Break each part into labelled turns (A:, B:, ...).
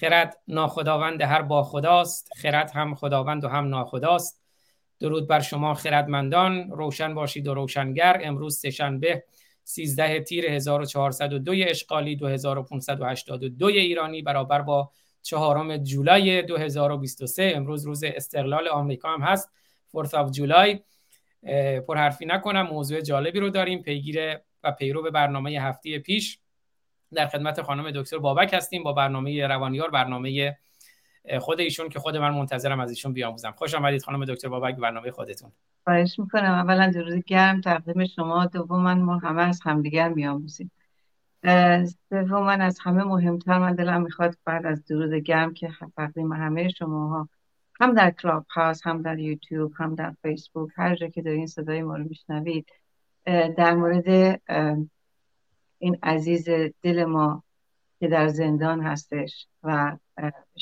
A: خرد ناخداوند هر با خداست خرد هم خداوند و هم ناخداست. درود بر شما خردمندان روشن باشید و روشنگر. امروز سهشنبه 13 تیر 1402 اشغالی 2582 ایرانی برابر با چهارم جولای 2023 امروز روز استقلال آمریکا هم هست فورث آف جولای. پرحرفی نکنم موضوع جالبی رو داریم پیگیر و پیرو به برنامه هفته پیش. در خدمت خانم دکتر بابک هستیم با برنامه روانیار برنامه خود ایشون که خود من منتظرم از ایشون بیاموزم. خوش آمدید خانم دکتر بابک برنامه خودتون.
B: خواهش می‌کنم. اولا درود گرم تقدیم شما دوما ما همه از همدیگر میآموزیم سوما از همه مهمتر من دلم می‌خواد بعد از درود گرم که تقدیم همه شماها هم در کلاب هاوس هم در یوتیوب هم در فیسبوک هر جا که دارین صدای ما رو میشنوید در مورد این عزیز دل ما که در زندان هستش و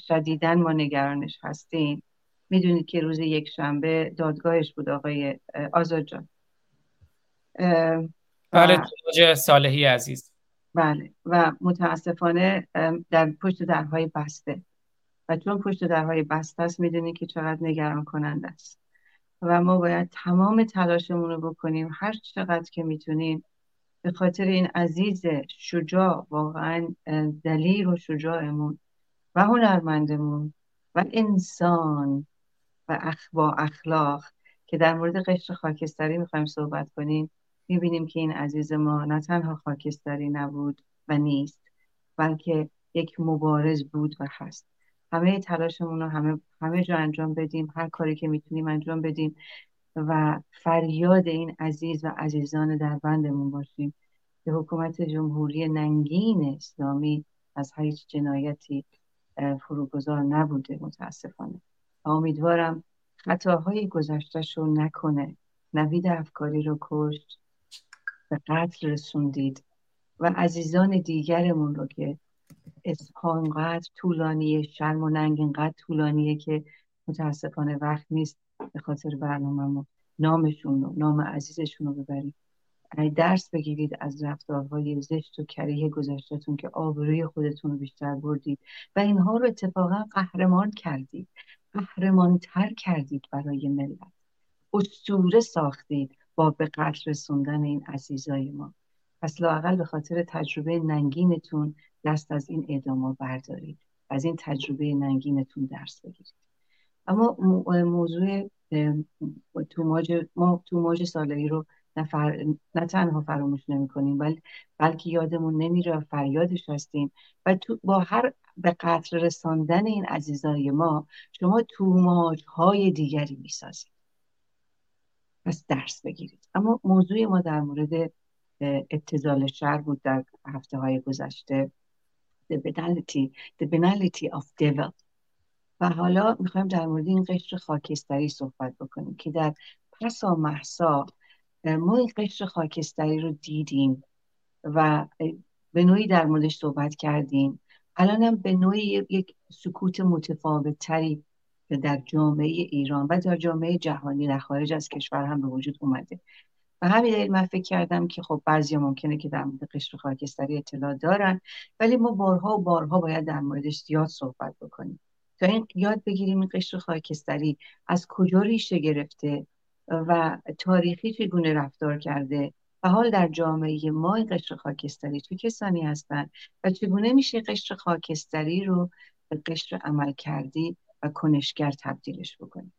B: شدیدن ما نگرانش هستیم می‌دونید که روز یک شنبه دادگاهش بود آقای آزاد جان.
A: بله صالحی عزیز.
B: بله و متاسفانه در پشت درهای بسته. و چون پشت درهای بسته است می‌دونید که چقدر نگران کننده است. و ما باید تمام تلاشمون رو بکنیم هر چقدر که می‌تونیم به خاطر این عزیز شجاع واقعا دلیر و شجاعمون و هنرمندمون و انسان و اخ با اخلاق که در مورد قشر خاکستری می‌خوایم صحبت کنیم می‌بینیم که این عزیز ما نه تنها خاکستری نبود و نیست بلکه یک مبارز بود و هست. همه تلاشمون رو همه, همه جا انجام بدیم هر کاری که می‌تونیم انجام بدیم. و فریاد این عزیز و عزیزان در بندمون باشیم که حکومت جمهوری ننگین اسلامی از هیچ جنایتی فروگذار نبوده متاسفانه. امیدوارم خطاهای گذشتش رو نکنه. نوید افکاری رو کشت به قتل رسوندید و عزیزان دیگرمون رو که اسمها انقدر طولانیه شرم و ننگ اینقدر طولانیه که متاسفانه وقت نیست به خاطر برنامه نامشون رو نام عزیزشون رو ببرید. درس بگیرید از رفتارهای زشت و کریه گذشتتون که آبروی خودتون رو بیشتر بردید و اینها رو اتفاقا قهرمان کردید. قهرمانتر کردید برای ملت. اسطوره ساختید با به قتل رسوندن این عزیزای ما. پس لاقل به خاطر تجربه ننگینتون دست از این اعداما بردارید. از این تجربه ننگینتون درس بگیرید. اما موضوع تو ما تو موج سالهی رو نه, تنها فراموش نمی کنیم بل... بلکه یادمون نمیره فریادش هستیم. و تو با هر به قتل رساندن این عزیزای ما شما توماج های دیگری می‌سازید. پس درس بگیرید. اما موضوع ما در مورد ابتزال شر بود در هفته های گذشته. The banality, the banality of devil. و حالا می‌خوایم در مورد این قشر خاکستری صحبت بکنیم که در پسا محسا ما این قشر خاکستری رو دیدیم و به نوعی در موردش صحبت کردیم. الانم به نوعی یک سکوت متفاوت تری در جامعه ایران و در جامعه جهانی در خارج از کشور هم به وجود اومده. و همین دلیل من فکر کردم که خب بعضی ممکنه که در مورد قشر خاکستری اطلاع دارن ولی ما بارها و بارها باید در موردش زیاد صحبت بکنیم. تا این یاد بگیریم این قشر خاکستری از کجا ریشه گرفته و تاریخی چگونه رفتار کرده و حال در جامعه ما این قشر خاکستری چه کسانی هستند و چگونه میشه قشر خاکستری رو به قشر عمل کردی و کنشگر تبدیلش بکنیم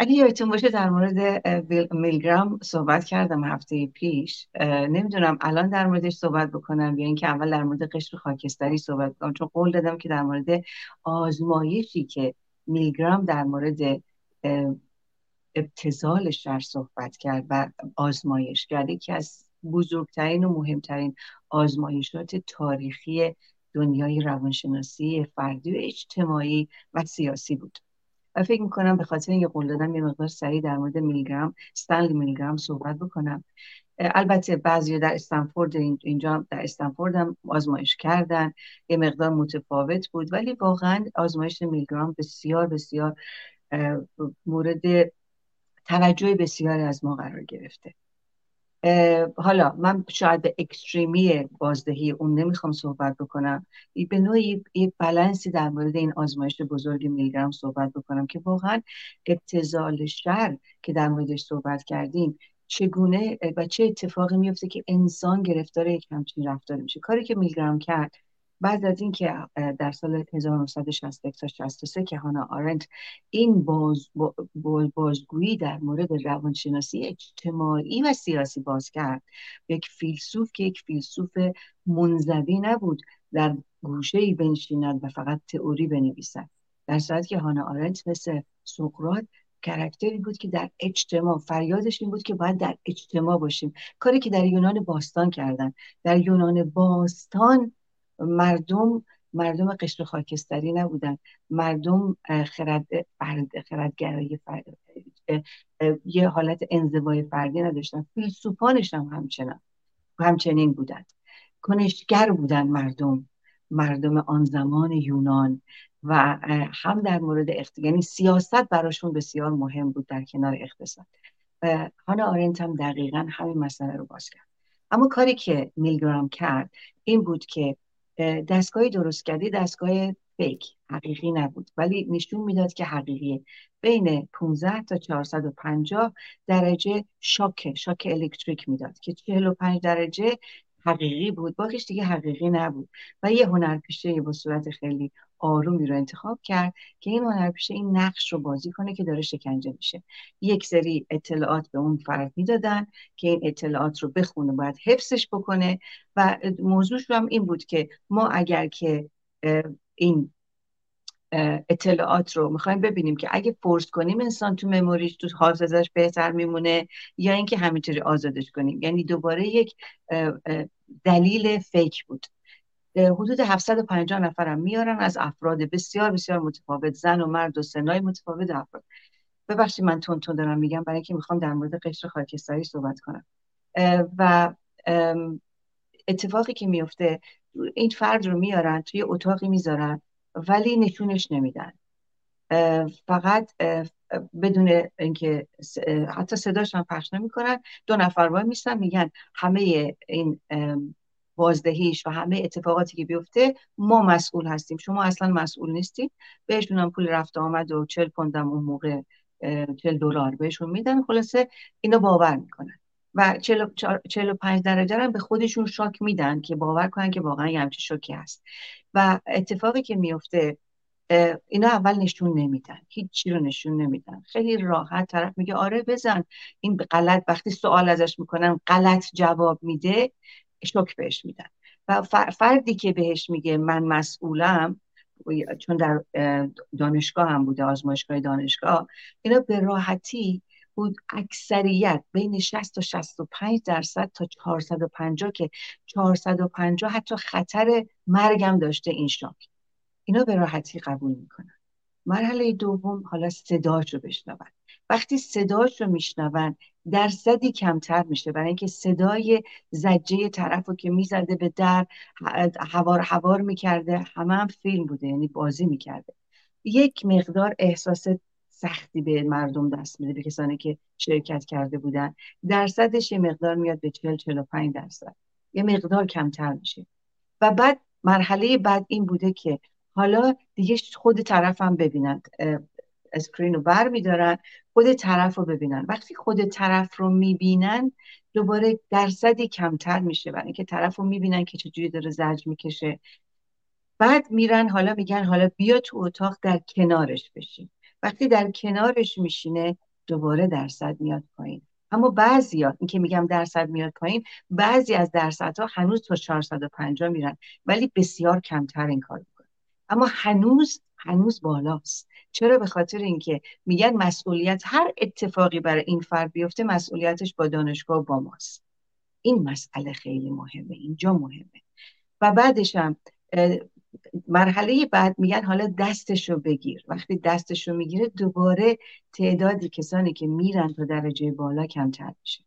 B: اگه یادتون باشه در مورد میلگرام صحبت کردم هفته پیش. نمی‌دونم الان در موردش صحبت بکنم یا اینکه اول در مورد قشر خاکستری صحبت کنم. چون قول دادم که در مورد آزمایشی که میلگرام در مورد ابتزال شر صحبت کرد و آزمایش کرد یکی از بزرگترین و مهمترین آزمایشات تاریخی دنیای روانشناسی فردی و اجتماعی و سیاسی بود. و فکر می‌کنم به خاطر اینکه قول دادم یه مقدار سریع در مورد میلگرام ستنلی میلگرام صحبت بکنم. البته بعضی در استنفورد اینجا در استنفورد هم آزمایش کردن. یه مقدار متفاوت بود. ولی واقعا آزمایش میلگرام بسیار بسیار مورد توجه بسیاری از ما قرار گرفته. حالا من شاید به اکستریمی بازدهی اون نمی‌خوام صحبت بکنم. به نوعی یک بلنسی در مورد این آزمایش بزرگ میلگرام صحبت بکنم که واقعا ابتزال شر که در موردش صحبت کردیم چگونه و چه اتفاقی میفته که انسان گرفتار یک همچین رفتار میشه. کاری که میلگرام کرد بعد از اینکه در سال 1961 تا 63 که هانا آرنت این باز بازگویی در مورد روانشناسی اجتماعی و سیاسی باز کرد. یک فیلسوف که یک فیلسوف منزوی نبود در گوشه ای بنشیند و فقط تئوری بنویسد. در صورتی که هانا آرنت مثل سقراط کرکتری بود که در اجتماع فریادش این بود که باید در اجتماع باشیم. کاری که در یونان باستان کردن. در یونان باستان مردم مردم قشر خاکستری نبودن. مردم خرد خردگرایی فرد یه حالت انزوای فردی نداشتن. فیلسوفانش هم همچنان همچنین بودن. کنشگر بودن مردم مردم آن زمان یونان و هم در مورد اقتصاد یعنی سیاست براشون بسیار مهم بود در کنار اقتصاد. هانا آرنت هم دقیقا همین مسئله رو باز کرد. اما کاری که میلگرام کرد این بود که دستگاه درست کردی دستگاه فیک حقیقی نبود. ولی نشون می‌داد که حقیقیه. بین 15 تا 450 درجه شاک شاک الکتریک می‌داد که 45 درجه حقیقی بود. باقیش دیگه حقیقی نبود. و یه هنرپیشه با صورت خیلی آرومی رو انتخاب کرد که این هنرپیشه این نقش رو بازی کنه که داره شکنجه میشه. یک سری اطلاعات به اون فرد می‌دادن که این اطلاعات رو بخونه باید حفظش بکنه. و موضوعش هم این بود که ما اگر که این اطلاعات رو می‌خوایم ببینیم که اگه فورس کنیم انسان تو مموریش تو حافظش بهتر میمونه یا اینکه همینطوری آزادش کنیم. یعنی دوباره یک دلیل فیک بود. حدود 750 نفرم میارن از افراد بسیار بسیار متفاوت زن و مرد و سنای متفاوت افراد. ببخشید من تون تون دارم میگم برای اینکه می‌خوام در مورد قشر خاکستری صحبت کنم. و اتفاقی که میفته این فرد رو میارن توی اتاقی می‌ذارن ولی نشونش نمیدن. فقط بدون اینکه حتی صداش هم پخش نمی‌کنن. دو نفر وای میستن میگن همه این بازدهیش و همه اتفاقاتی که بیفته ما مسئول هستیم. شما اصلا مسئول نیستید. بهشون هم پول رفت آمد و چل پوندم اون موقع چل دلار بهشون میدن. خلاصه اینا باور می‌کنن. و چل و پنج درجه هم به خودشون شاک میدن که باور کنن که واقعا یه همچین شوکی هست. و اتفاقی که میفته اینا اول نشون نمیدن. هیچی رو نشون نمیدن. خیلی راحت طرف میگه آره بزن. این غلط وقتی سوال ازش می‌کنن غلط جواب میده شک بهش میدن. و فردی که بهش میگه من مسئولم چون در دانشگاه هم بوده آزمایشگاه دانشگاه اینا به راحتی بود اکثریت بین 60 تا 65 درصد تا 450 که 450 حتی خطر مرگم داشته این شاک. اینا به راحتی قبول می‌کنن. مرحله دوم حالا صداش رو بشنون. وقتی صداش رو میشنون درصدی کمتر میشه. برای اینکه صدای زجه طرف رو که می‌زده به در هوار هوار می‌کرده. همه هم فیلم بوده یعنی بازی می‌کرده. یک مقدار احساس سختی به مردم دست میده به کسانی که شرکت کرده بودن. درصدش یه مقدار میاد به 40 45 درصد. یه مقدار کمتر میشه. و بعد مرحله بعد این بوده که حالا دیگه خود طرف هم ببینند اسکرین رو بر میدارن خود طرف رو ببینن. وقتی خود طرف رو می‌بینن دوباره درصدی کمتر میشه برای اینکه طرف رو می‌بینن که چجوری داره زرج می‌کشه. بعد میرن حالا میگن حالا بیا تو اتاق در کنارش بشین. وقتی در کنارش میشینه دوباره درصد میاد پایین. اما بعضی ها این که میگم درصد میاد پایین بعضی از درصدها هنوز تا 450 میرن. ولی بسیار کمتر این کار اما هنوز هنوز بالاست. چرا؟ به خاطر اینکه میگن مسئولیت هر اتفاقی برای این فرد بیفته مسئولیتش با دانشگاه با ماست. این مسئله خیلی مهمه اینجا مهمه. و بعدش هم مرحله بعد میگن حالا دستشو بگیر. وقتی دستشو می‌گیره دوباره تعدادی کسانی که میرن تا درجه بالا کمتر میشه.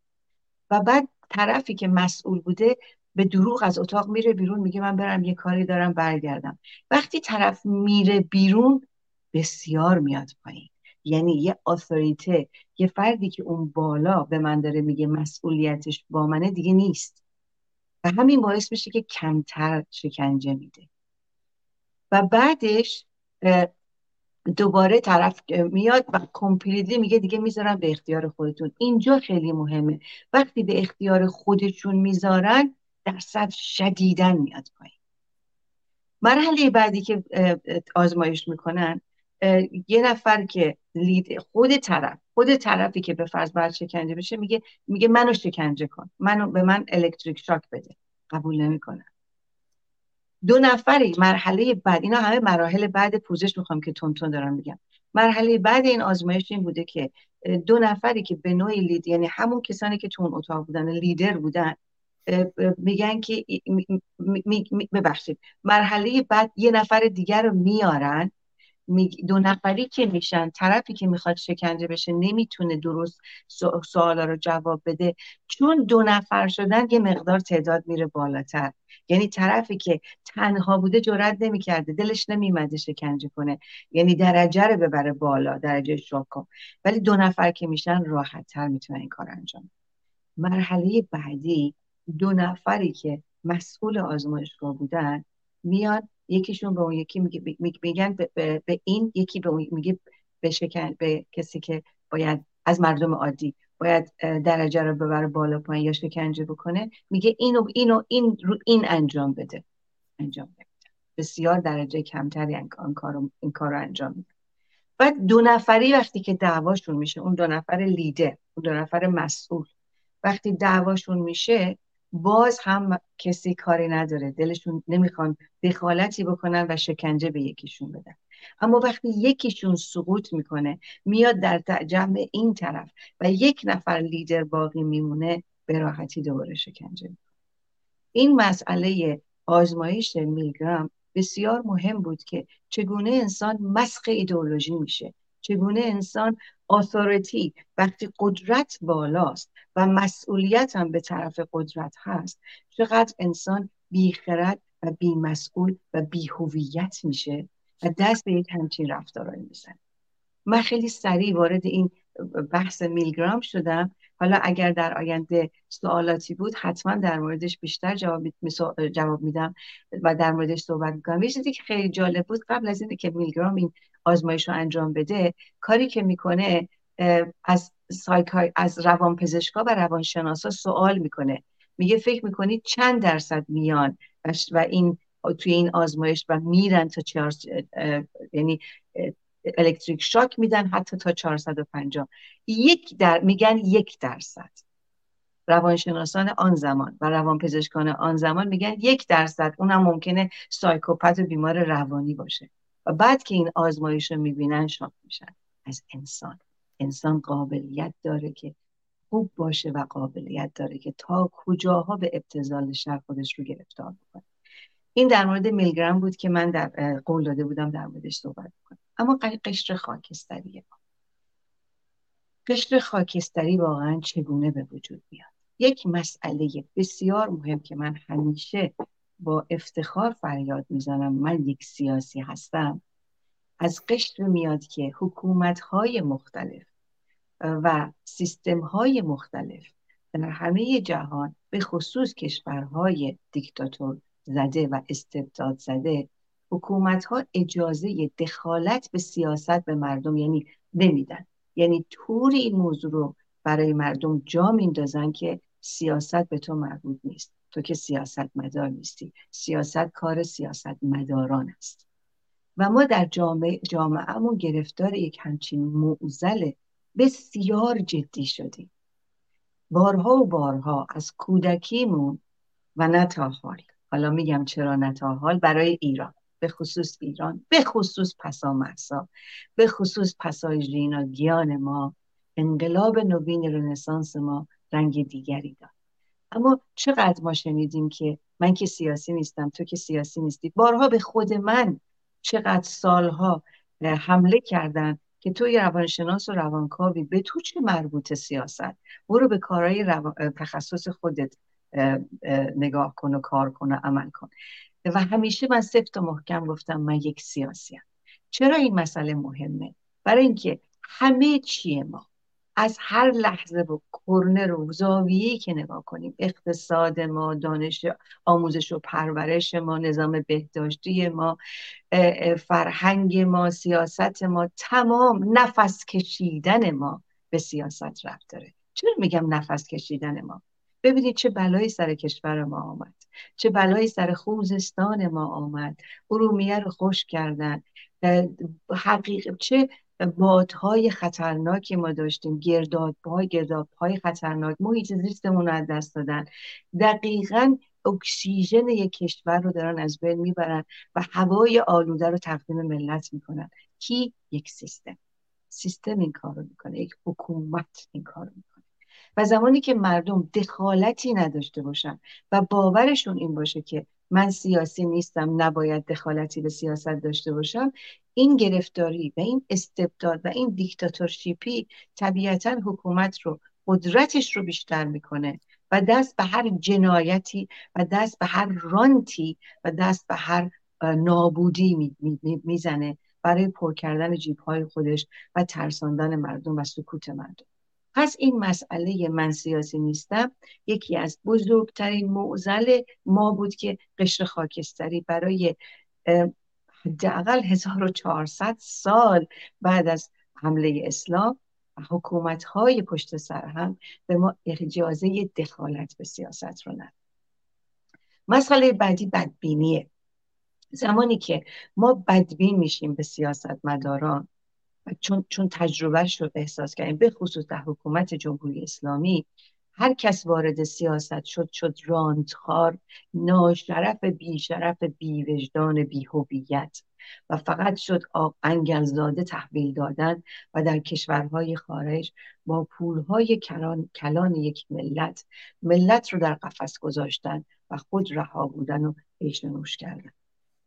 B: و بعد طرفی که مسئول بوده به دروغ از اتاق میره بیرون میگه من برم یه کاری دارم برگردم. وقتی طرف میره بیرون بسیار میاد پایین. یعنی یه آثوریته یه فردی که اون بالا به من داره میگه مسئولیتش با منه دیگه نیست. و همین باعث میشه که کمتر شکنجه میده. و بعدش دوباره طرف میاد و کمپلیتلی میگه دیگه می‌ذارم به اختیار خودتون. اینجا خیلی مهمه. وقتی به اختیار خودشون می‌ذارن درصد شدیدن میاد پایین. مرحله بعدی که آزمایش می‌کنن یه نفر که لید خود طرف خود طرفی که به فرض باید شکنجه بشه میگه میگه منو شکنجه کن منو به من الکتریک شاک بده. قبول نمی‌کنن دو نفری مرحله بعد اینا همه مراحل بعد پوزش می‌خوام که تون تون دارم میگم. مرحله بعد این آزمایش این بوده که دو نفری که به نوعی لید یعنی همون کسانی که تو اون اتاق بودن لیدر بودن میگن که ببخشید. مرحله بعد یه نفر دیگر رو میارن. دو نفری که میشن طرفی که می‌خواد شکنجه بشه نمی‌تونه درست سوالا رو جواب بده. چون دو نفر شدن یه مقدار تعداد میره بالاتر. یعنی طرفی که تنها بوده جرات نمی‌کرده دلش نمیمده شکنجه کنه. یعنی درجه رو ببره بالا درجه شوکو ولی دو نفر که میشن راحت تر می‌تونن این کار انجام مرحله بعدی دو نفری که مسئول آزمایشگاه بودن میان یکیشون به اون یکی میگن به, این یکی به اون میگه به شکن به کسی که باید از مردم عادی باید درجه رو ببره بالا پایین یا شکنجه بکنه میگه اینو اینو این رو این انجام بده. انجام بده بسیار درجه کمتری این کارو این کارو انجام میده. بعد دو نفری وقتی که دعواشون میشه اون دو نفر لیدر اون دو نفر مسئول وقتی دعواشون میشه باز هم کسی کاری نداره. دلشون نمی‌خوان دخالتی بکنن و شکنجه به یکیشون بدن. اما وقتی یکیشون سقوط می‌کنه میاد در جمع این طرف و یک نفر لیدر باقی میمونه به راحتی دوباره شکنجه این مسئله آزمایش میلگرام بسیار مهم بود که چگونه انسان مسخ ایدئولوژی میشه چگونه انسان آثورتی وقتی قدرت بالاست و مسئولیت هم به طرف قدرت هست. چقدر انسان بیخرد و بیمسئول و بیهویت میشه و دست به یک همچین رفتارهایی می‌زنه. من خیلی سریع وارد این بحث میلگرام شدم. حالا اگر در آینده سوالاتی بود حتما در موردش بیشتر جواب, جواب میدم و در موردش صحبت می‌کنم. یه چیزی که خیلی جالب بود قبل از اینکه میلگرام این آزمایش رو انجام بده کاری که می‌کنه از سایکای از روانپزشکا و روانشناسا سوال می‌کنه. میگه فکر می‌کنید چند درصد میان و این توی این آزمایش و میرن تا چهار یعنی الکتریک شاک میدن حتی تا 450 یک در میگن یک درصد. روانشناسان آن زمان و روانپزشکان آن زمان میگن یک درصد. اونم ممکنه سایکوپت و بیمار روانی باشه. و بعد که این آزمایش رو می‌بینن شاک میشن از انسان. انسان قابلیت داره که خوب باشه و قابلیت داره که تا کجاها به ابتزال شر خودش رو گرفتار بکنه. این در مورد میلگرام بود که من در قول داده بودم در موردش صحبت کنم اما قشر خاکستری قشر خاکستری واقعا چگونه به وجود میاد؟ یک مسئله بسیار مهم که من همیشه با افتخار فریاد می‌زنم. من یک سیاسی هستم. از قشر میاد که حکومت های مختلف و سیستم های مختلف در همه جهان به خصوص کشورهای دیکتاتور زده و استبداد زده حکومت ها اجازه دخالت به سیاست به مردم یعنی نمیدن. یعنی طوری این موضوع رو برای مردم جا میندازن که سیاست به تو مربوط نیست. تو که سیاست مدار نیستی. سیاست کار سیاست مداران است. و ما در جامعه جامعهمون گرفتار یک همچین معزل بسیار جدی شدیم. بارها و بارها از کودکیمون و نه تا حال حالا میگم چرا نه تا حال برای ایران به خصوص ایران به خصوص پسا محسا به خصوص پسای ژینا گیان ما انقلاب نوین رنسانس ما رنگ دیگری داد. اما چقدر ما شنیدیم که من که سیاسی نیستم تو که سیاسی نیستی بارها به خود من چقدر سالها حمله کردن که تو یه روانشناس و روانکاوی به تو چه مربوط سیاست؟ برو به کارهای تخصص خودت نگاه کن و کار کن و عمل کن. و همیشه من سفت و محکم گفتم من یک سیاسی هم. چرا این مسئله مهمه؟ برای اینکه همه چیه ما. از هر لحظه و کرنر و زاویه‌ای که نگاه کنیم اقتصاد ما دانش آموزش و پرورش ما نظام بهداشتی ما فرهنگ ما سیاست ما تمام نفس کشیدن ما به سیاست رفت داره. چرا میگم نفس کشیدن ما؟ ببینید چه بلایی سر کشور ما آمد چه بلایی سر خوزستان ما آمد. ارومیه رو خوش کردن. حقیق چه بادهای خطرناکی ما داشتیم. گردابهای گردابهای خطرناک. محیط زیستمون رو از دست دادن. دقیقا اکسیژن یک کشور رو دارن از بین می‌برن و هوای آلوده رو تقدیم ملت می‌کنن. کی؟ یک سیستم. سیستم این کار رو می‌کنه. یک حکومت این کار رو می‌کنه. و زمانی که مردم دخالتی نداشته باشن و باورشون این باشه که من سیاسی نیستم نباید دخالتی به سیاست داشته باشم این گرفتاری و این استبداد و این دیکتاتورشیپی طبیعتا حکومت رو قدرتش رو بیشتر می‌کنه و دست به هر جنایتی و دست به هر رانتی و دست به هر نابودی می‌زنه برای پر کردن جیب های خودش و ترساندن مردم و سکوت مردم. پس این مسئله من سیاسی نیستم. یکی از بزرگترین معضل ما بود که قشر خاکستری برای حداقل 1400 سال بعد از حمله اسلام حکومت های پشت سر هم به ما اجازه دخالت به سیاست رو نداد مسئله بعدی بدبینیه. زمانی که ما بدبین میشیم به سیاست مداران چون چون تجربه رو احساس کردیم به خصوص در حکومت جمهوری اسلامی هر کس وارد سیاست شد شد راندخار ناشرف بیشرف بیوجدان بیهویت و فقط شد انگلزاده تحویل دادن و در کشورهای خارج با پولهای کلان, کلان یک ملت ملت رو در قفس گذاشتن و خود رها بودن و عیش نوش کردن.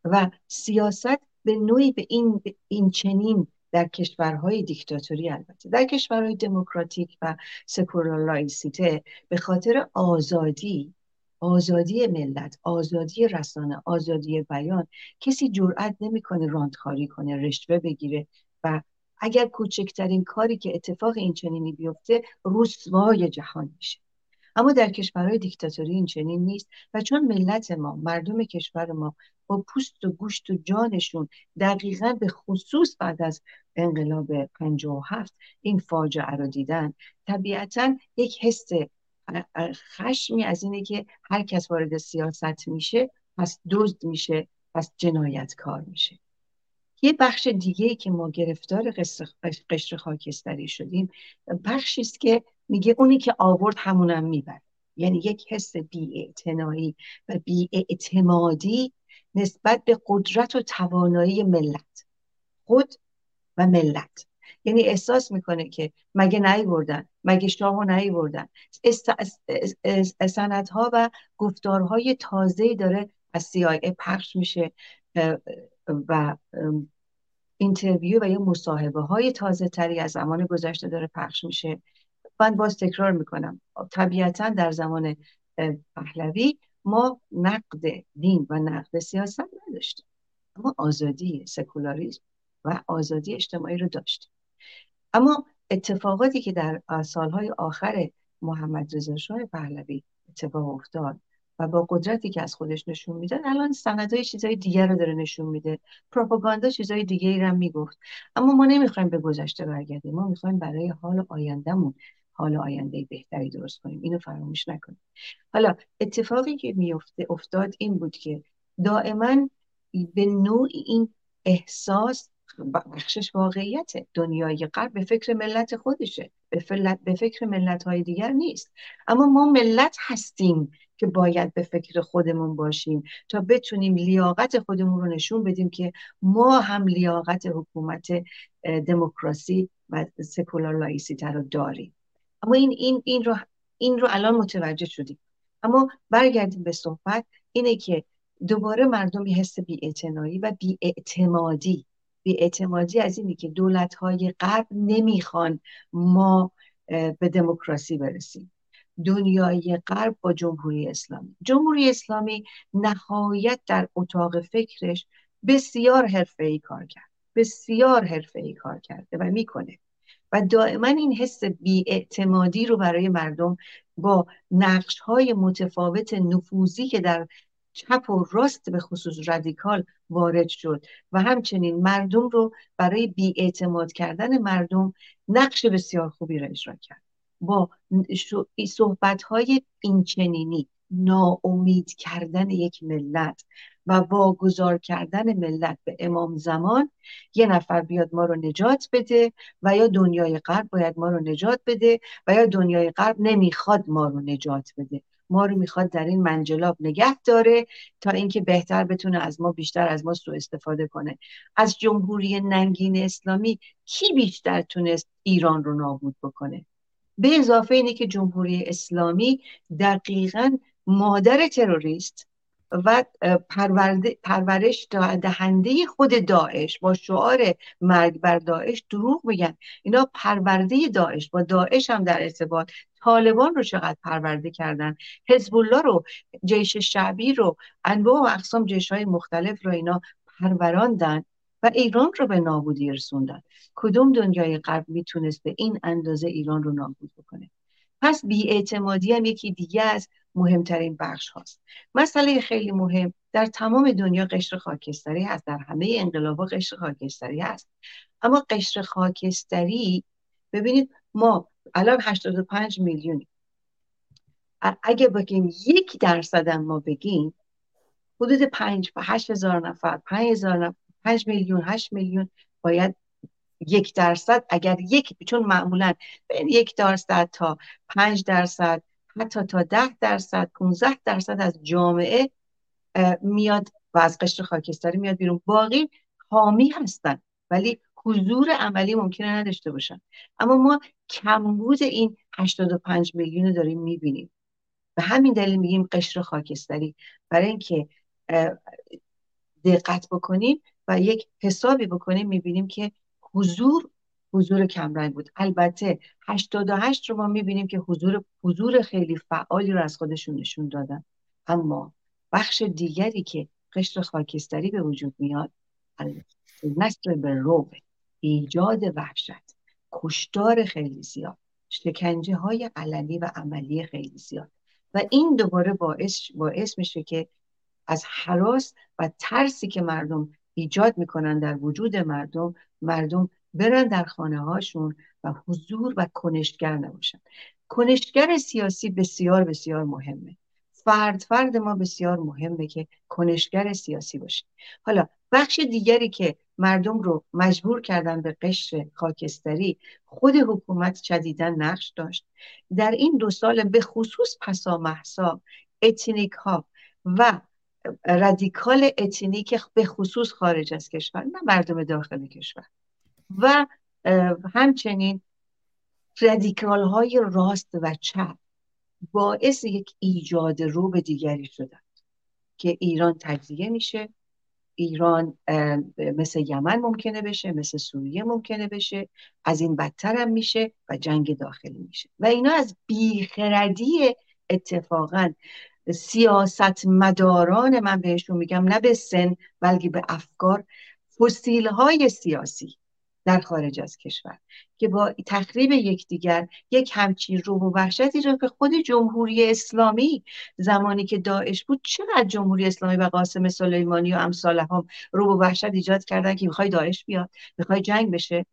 B: و سیاست به نوعی به این, این چنین در کشورهای دیکتاتوری البته. در کشورهای دموکراتیک و سکولارایسیته به خاطر آزادی آزادی ملت آزادی رسانه آزادی بیان کسی جرأت نمی‌کنه راندخاری کنه رشوه بگیره و اگر کوچکترین کاری که اتفاق این چنینی بیفته رسوای جهان میشه. اما در کشورهای دیکتاتوری این چنین نیست و چون ملت ما مردم کشور ما با پوست و گوشت و جانشون دقیقا به خصوص بعد از انقلاب هفت این فاجعه رو دیدن طبیعتا یک حس خشمی از اینه که هر کس وارد سیاست میشه پس دزد میشه پس جنایتکار میشه. یه بخش دیگه که ما گرفتار قشر خاکستری شدیم بخشی است که میگه اونی که آورد همونم می‌بره. یعنی یک حس بیاعتنایی و بیاعتمادی نسبت به قدرت و توانایی ملت. خود و ملت. یعنی احساس می‌کنه که مگه بردن مگه شاهو بردن سندها و گفتارهای تازه داره از CIA پخش میشه. و interview و یا مصاحبه های تازه تری از زمان گذشته داره پخش میشه. من باز تکرار می‌کنم. طبیعتا در زمان پهلوی ما نقد دین و نقد سیاست نداشتیم. اما آزادی سکولاریزم و آزادی اجتماعی رو داشتیم. اما اتفاقاتی که در سالهای آخر محمد رضا پهلوی اتفاق افتاد و با قدرتی که از خودش نشون میده الان سندهای چیزای دیگر رو داره نشون میده. پروپاگاندا چیزای دیگه ای رو می‌گفت. اما ما نمی‌خوایم به گذشته برگردیم. ما می‌خوایم برای حال آیندهمون حال آینده بهتری درست کنیم. اینو فراموش نکنیم حالا اتفاقی که میفته افتاد این بود که دائما به نوع این احساس بخشش واقعیت دنیای غرب به فکر ملت خودشه. به, به فکر ملت های دیگر نیست. اما ما ملت هستیم. که باید به فکر خودمون باشیم تا بتونیم لیاقت خودمون رو نشون بدیم که ما هم لیاقت حکومت دموکراسی و سکولار لایسیته رو داریم. اما این این این رو این رو الان متوجه شدیم. اما برگردیم به صحبت اینه که دوباره مردم حس بیاعتنایی و بیاعتمادی بیاعتمادی از اینه که دولت های غرب نمی‌خوان ما به دموکراسی برسیم. دنیای غرب با جمهوری اسلامی. جمهوری اسلامی نهایت در اتاق فکرش بسیار حرفه‌ای کار کرد. بسیار حرفه‌ای کار کرده و می‌کنه. و دائما این حس بیاعتمادی رو برای مردم با نقش های متفاوت نفوذی که در چپ و راست به خصوص رادیکال وارد شد و همچنین مردم رو برای بیاعتماد کردن مردم نقش بسیار خوبی را اجرا کرد. با صحبت های اینچنینی ناامید کردن یک ملت و واگذار کردن ملت به امام زمان یه نفر بیاد ما رو نجات بده و یا دنیای غرب باید ما رو نجات بده و یا دنیای غرب نمی‌خواد ما رو نجات بده. ما رو می‌خواد در این منجلاب نگه داره تا اینکه بهتر بتونه از ما بیشتر از ما سوء استفاده کنه. از جمهوری ننگین اسلامی کی بیشتر تونست ایران رو نابود بکنه؟ به اضافه اینه که جمهوری اسلامی دقیقا مادر تروریست و پرورش دهنده خود داعش با شعار مرگ بر داعش دروغ میگن. اینا پرورده داعش با داعش هم در ارتباط. طالبان رو چقدر پرورده کردن؟ حزب الله رو جیش شعبی رو انواع و اقسام جیش های مختلف رو اینا پروراندن و ایران رو به نابودی رسوندن. کدوم دنیای غرب می‌تونست به این اندازه ایران رو نابود بکنه؟ پس بیاعتمادی هم یکی دیگه از مهمترین بخش هاست. مسئله خیلی مهم در تمام دنیا قشر خاکستری هست در همه انقلابا قشر خاکستری هست. اما قشر خاکستری ببینید ما الان 85 میلیونی اگه بگیم یک درصد ما بگیم حدود 5 8 هزار نفر 5 هزار نفر 5 میلیون 8 میلیون. باید یک درصد. اگر یک چون معمولا بین یک درصد تا پنج درصد حتی تا ده درصد 15 درصد از جامعه میاد و از قشر خاکستری میاد بیرون. باقی حامی هستن ولی حضور عملی ممکنه نداشته باشن. اما ما کمبود این 85 میلیون داریم می‌بینیم. به همین دلیل میگیم قشر خاکستری. برای اینکه دقت بکنیم و یک حسابی بکنیم می‌بینیم که حضور حضور کمرنگ بود. البته 88 رو ما می‌بینیم که حضور حضور خیلی فعالی رو از خودشون نشون دادن. اما بخش دیگری که قشر خاکستری به وجود میاد نسل به روب ایجاد وحشت کشتار خیلی زیاد شکنجه های علنی و عملی خیلی زیاد. و این دوباره باعث, باعث میشه که از حراس و ترسی که مردم ایجاد می‌کنن در وجود مردم مردم برن در خانه هاشون و حضور و کنشگر نباشن. کنشگر سیاسی بسیار بسیار مهمه. فرد فرد ما بسیار مهمه که کنشگر سیاسی باشه. حالا بخش دیگری که مردم رو مجبور کردن به قشر خاکستری خود حکومت شدیدن نقش داشت. در این دو سال به خصوص پسا محسا اتنیک ها و رادیکال ethnic به خصوص خارج از کشور نه مردم داخل کشور. و همچنین رادیکال های راست و چپ باعث یک ایجاد رو به دیگری شدن که ایران تجزیه میشه. ایران مثل یمن ممکنه بشه مثل سوریه ممکنه بشه. از این بدتر هم میشه و جنگ داخلی میشه. و اینا از بیخردی اتفاقا سیاست مداران من بهشون میگم نه به سن بلکه به افکار فسیل های سیاسی در خارج از کشور که با تخریب یکدیگر یک همچین رو و وحشتی رو که خود جمهوری اسلامی زمانی که داعش بود چقدر جمهوری اسلامی و قاسم سلیمانی و امثال هم رو و وحشت ایجاد کردن که می‌خوای داعش بیاد می‌خوای جنگ بشه؟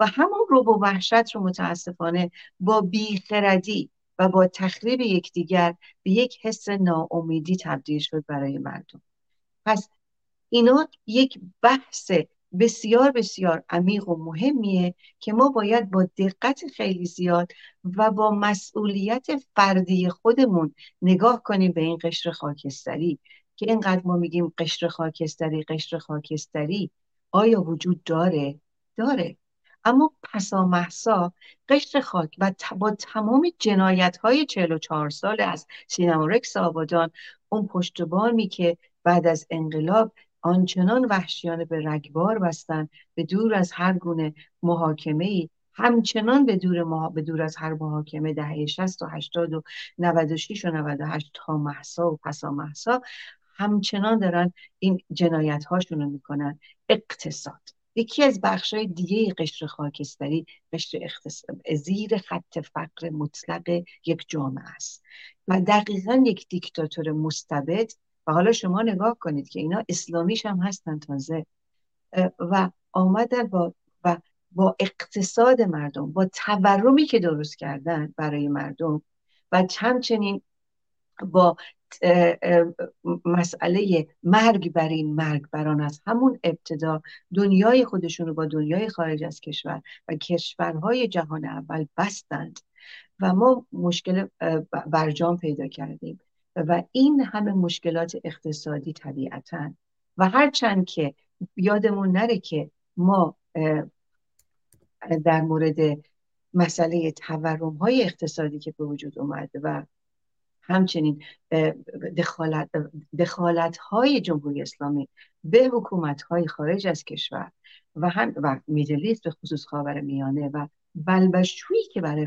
B: و همون رو و وحشت رو متاسفانه با بیخردی و با تخریب یکدیگر به یک حس ناامیدی تبدیل شد برای مردم پس اینا یک بحث بسیار بسیار عمیق و مهمیه که ما باید با دقت خیلی زیاد و با مسئولیت فردی خودمون نگاه کنیم به این قشر خاکستری که اینقدر ما میگیم قشر خاکستری قشر خاکستری آیا وجود داره؟ داره اما پسا محسا قشر خاک و با تمام جنایت های 44 سال از سینما رکس آبادان اون پشتبانی که بعد از انقلاب آنچنان وحشیانه به رگبار بستن به دور از هر گونه محاکمه ای همچنان به دور, به دور از هر محاکمه دهه 60 و 80 و 96 و 98 تا محسا و پسا محسا همچنان دارن این جنایت هاشون رو می‌کنن. اقتصاد یکی از بخش های دیگه قشر خاکستری قشر اقتصاد زیر خط فقر مطلق یک جامعه است. و دقیقا یک دیکتاتور مستبد. و حالا شما نگاه کنید که اینا اسلامیش هم هستن تازه. و آمدن با و با اقتصاد مردم با تورمی که درست کردن برای مردم و همچنین با مسئله مرگ بر این مرگ بران از همون ابتدا دنیای خودشون رو با دنیای خارج از کشور و کشورهای جهان اول بستند و ما مشکل برجام پیدا کردیم و این همه مشکلات اقتصادی طبیعتا و هرچند که یادمون نره که ما در مورد مسئله تورم های اقتصادی که به وجود اومده و همچنین دخالت, دخالت های جمهوری اسلامی به حکومت های خارج از کشور و هم و میدلیست به خصوص خاور میانه و بلبشویی که برای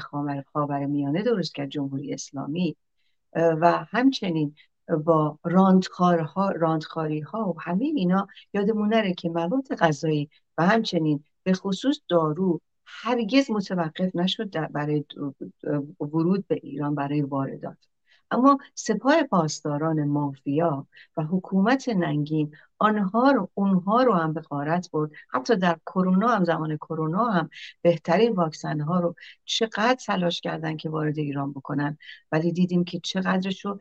B: خاور میانه درست کرد جمهوری اسلامی و همچنین با راندخارها راندخاری ها و همه اینا یادمون نره که مواد غذایی و همچنین به خصوص دارو هرگز متوقف نشد برای ورود به ایران برای واردات. اما سپاه پاسداران مافیا و حکومت ننگین آنها رو اونها رو هم به غارت برد. حتی در کرونا هم زمان کرونا هم بهترین واکسن ها رو چقدر تلاش کردن که وارد ایران بکنن. ولی دیدیم که چقدرش رو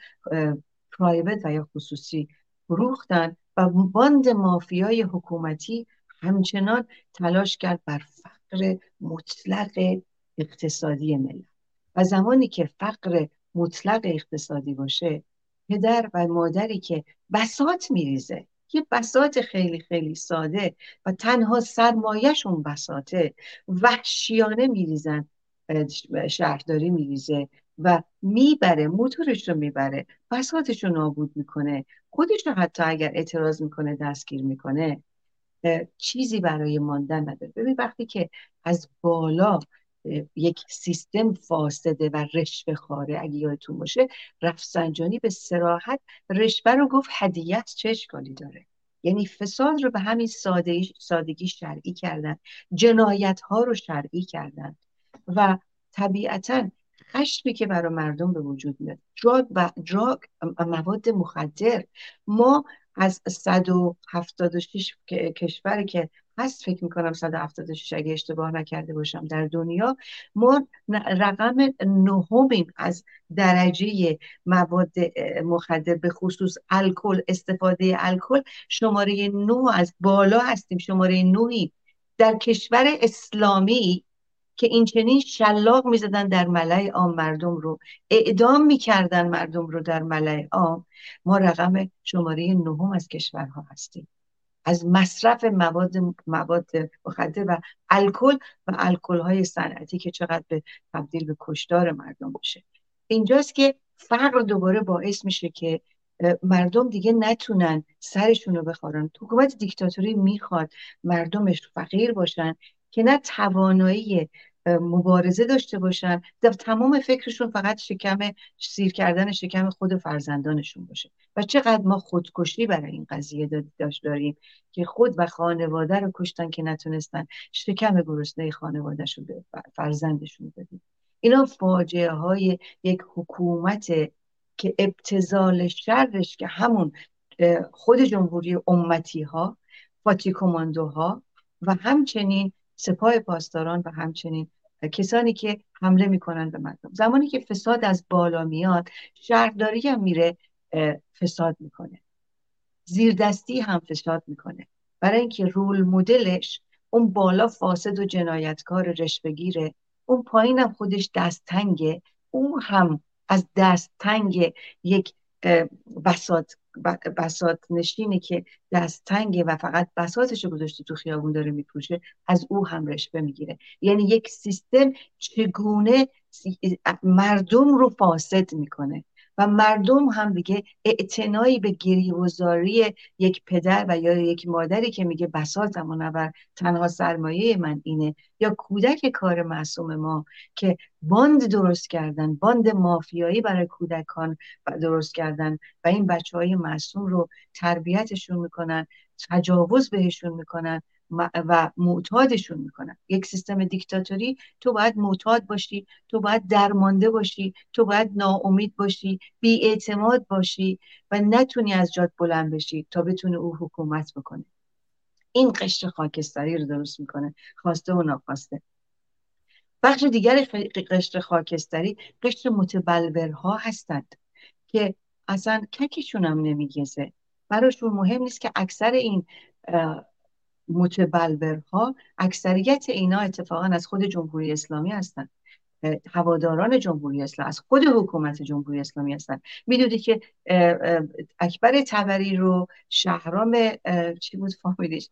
B: پرایوت و یا خصوصی فروختن و باند مافیای حکومتی همچنان تلاش کرد بر فقر مطلق اقتصادی ملت. و زمانی که فقر مطلق اقتصادی باشه پدر و مادری که بسات میریزه یه بسات خیلی خیلی ساده و تنها سرمایهشون بساته وحشیانه میریزن شهرداری میریزه و می‌بره موتورش رو می‌بره بساتش رو نابود می‌کنه خودش رو حتی اگر اعتراض می‌کنه دستگیر می‌کنه چیزی برای ماندن نداره. ببین وقتی که از بالا یک سیستم فاسده و رشوه خاره اگه یادتون باشه. رفسنجانی به سراحت رشوه رو گفت هدیه چه اشکالی داره. یعنی فساد رو به همین سادگی شرعی کردن. جنایت ها رو شرعی کردن. و طبیعتا خشمی که برای مردم به وجود میاد. دراگ و دراگ مواد مخدر. ما از 176 کشوری که هست فکر می‌کنم 176 اگه اشتباه نکرده باشم در دنیا. ما رقم نهمیم از درجه مواد مخدر به خصوص الکل استفاده الکل. شماره نه از بالا هستیم شماره نهی در کشور اسلامی که این چنین شلاق می‌زدن در ملع عام مردم رو. اعدام می‌کردن مردم رو در ملع عام. ما رقم شماره نهم از کشورها هستیم. از مصرف مواد مواد مخدر و الکل و الکل های صنعتی که چقدر به تبدیل به کشدار مردم میشه. اینجاست که فقر دوباره باعث میشه که مردم دیگه نتونن سرشون رو بخورن. حکومت دیکتاتوری می‌خواد مردمش فقیر باشن که نه توانایی مبارزه داشته باشن. در تمام فکرشون فقط شکم سیر کردن شکم خود فرزندانشون باشه. و چقدر ما خودکشی برای این قضیه داشت داریم که خود و خانواده رو کشتن که نتونستن شکم گرسنه خانوادهشون فرزندشون بدیم اینا فاجعه های یک حکومت که ابتزال شرش که همون خود جمهوری امتی ها فاتی ها و همچنین سپاه پاسداران و همچنین کسانی که حمله می‌کنن به مردم. زمانی که فساد از بالا میاد شهرداری هم میره فساد می‌کنه. زیردستی هم فساد می‌کنه. برای اینکه رول مدلش اون بالا فاسد و جنایتکار رشوهگیره اون پایین هم خودش دست اون هم از دست تنگ یک بسات بسات نشینی که دست تنگه و فقط بساتش رو گذاشته تو خیابون داره میپوشه از او هم رشوه می‌گیره. یعنی یک سیستم چگونه مردم رو فاسد می‌کنه. و مردم هم دیگه اعتنایی به گریهوزاری یک پدر و یا یک مادری که میگه بساتم و تنها سرمایه من اینه. یا کودک کار معصوم ما که باند درست کردن باند مافیایی برای کودکان درست کردن و این بچه های معصوم رو تربیتشون می‌کنن تجاوز بهشون می‌کنن و معتادشون می‌کنن. یک سیستم دیکتاتوری تو باید معتاد باشی تو باید درمانده باشی تو باید ناامید باشی اعتماد باشی و نتونی از جاد بلند بشی تا بتونه او حکومت بکنه این قشر خاکستری رو درست می‌کنه. خواسته و ناخواسته. بخش دیگر قشر خاکستری قشر متبلورها هستند که اصلا ککشون هم نمیگزه براشون مهم نیست که اکثر این متبلورها اکثریت اینا اتفاقا از خود جمهوری اسلامی هستند هواداران جمهوری اسلامی از خود حکومت جمهوری اسلامی هستن. می‌دونید که اکبر تبری رو شهرام چی بود فامیلیش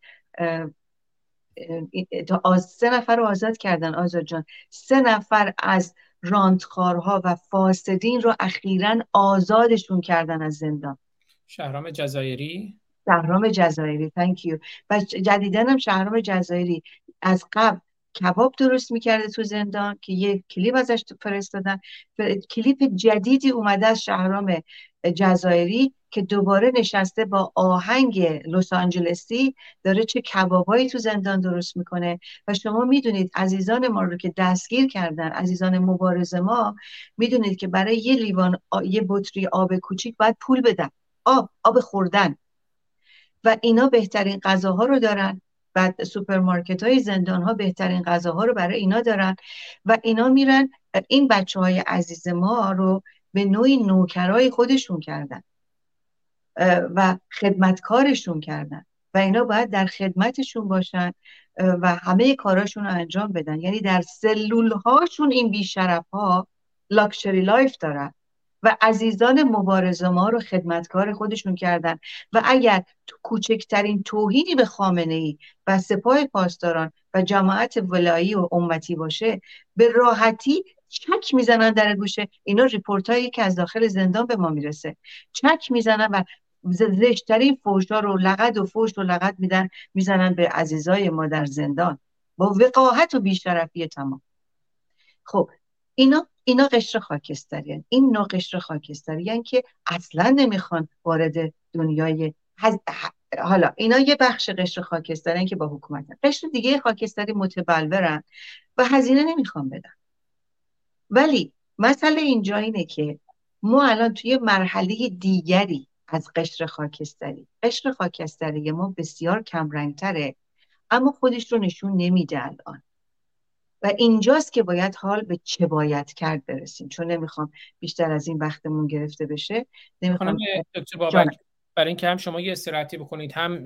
B: سه نفر رو آزاد کردن آزاد جان. سه نفر از راندخارها و فاسدین رو اخیرا آزادشون کردن از زندان.
A: شهرام جزایری؟
B: شهرام جزایری. Thank you. و جدیدن هم شهرام جزایری. از قبل کباب درست می‌کرده تو زندان که یه کلیپ ازش فرستادن. کلیپ جدیدی اومده از شهرام جزایری که دوباره نشسته با آهنگ لس آنجلسی داره چه کبابایی تو زندان درست می‌کنه. و شما می‌دونید عزیزان ما رو که دستگیر کردن عزیزان مبارز ما می‌دونید که برای یه لیوان یه بطری آب کوچیک باید پول بدن. آب آب خوردن. و اینا بهترین غذاها رو دارن بعد سوپرمارکت های زندان ها بهترین غذاها رو برای اینا دارن و اینا میرن این بچه های عزیز ما رو به نوعی نوکرای خودشون کردن و خدمتکارشون کردن و اینا باید در خدمتشون باشن و همه کاراشون رو انجام بدن. یعنی در سلول هاشون این بیشرف ها luxury life دارن. و عزیزان مبارز ما رو خدمتکار خودشون کردن. و اگر کوچکترین توهینی به خامنه ای و سپاه پاسداران و جماعت ولایی و امتی باشه به راحتی چک می‌زنن در گوشه. اینا ریپورت هایی که از داخل زندان به ما می‌رسه. چک می‌زنن و زشترین فوش ها رو لغت و فوش رو لغت میدن می‌زنن به عزیزای ما در زندان. با وقاحت و بیشرفی تمام. خب اینا اینا قشر خاکستری این نوع قشر خاکستری یعنی که اصلا نمی‌خوان وارد دنیای حالا اینا یه بخش قشر خاکستری که با حکومت قشر دیگه خاکستری متبلورن و هزینه نمی‌خوان بدن. ولی مسئله اینجا اینه که ما الان توی مرحله دیگری از قشر خاکستری. قشر خاکستری ما بسیار کمرنگتره اما خودش رو نشون نمیده الان. و اینجاست که باید حال به چه باید کرد برسیم. چون نمی‌خوام بیشتر از این وقتمون گرفته بشه نمی‌خوام
A: برای اینکه هم شما یه استراحتی بکنید هم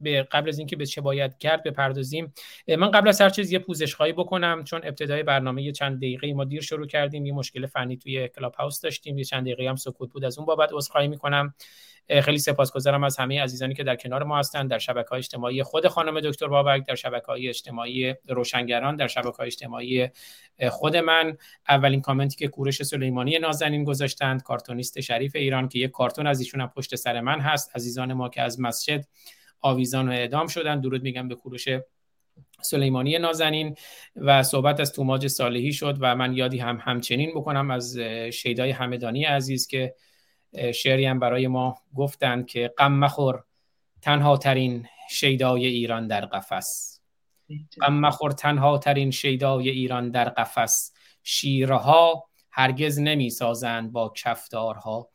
A: به قبل از اینکه به چه باید کرد بپردازیم. من قبل از هر چیز یه پوزش خواهی بکنم چون ابتدای برنامه یه چند دقیقه ما دیر شروع کردیم یه مشکل فنی توی کلاب هاوس داشتیم یه چند دقیقه هم سکوت بود. از اون بابت عذرخواهی می‌کنم. خیلی سپاسگزارم از همه عزیزانی که در کنار ما هستند در شبکه های اجتماعی خود خانم دکتر بابک در شبکه های اجتماعی روشنگران در شبکه های اجتماعی خود من. اولین کامنتی که کورش سلیمانی نازنین گذاشتند کارتونیست شریف ایران که یک کارتون از ایشون پشت سر من هست. عزیزان ما که از مسجد آویزان و اعدام شدن درود میگم به کوروش سلیمانی نازنین. و صحبت از توماج صالحی شد و من یادی هم همچنین بکنم از شیدای همدانی عزیز که شعری هم برای ما گفتند که غم مخور تنها ترین شیدای ایران در قفس. غم مخور تنها ترین شیدای ایران در قفس. شیرها هرگز نمی سازند با کفدارها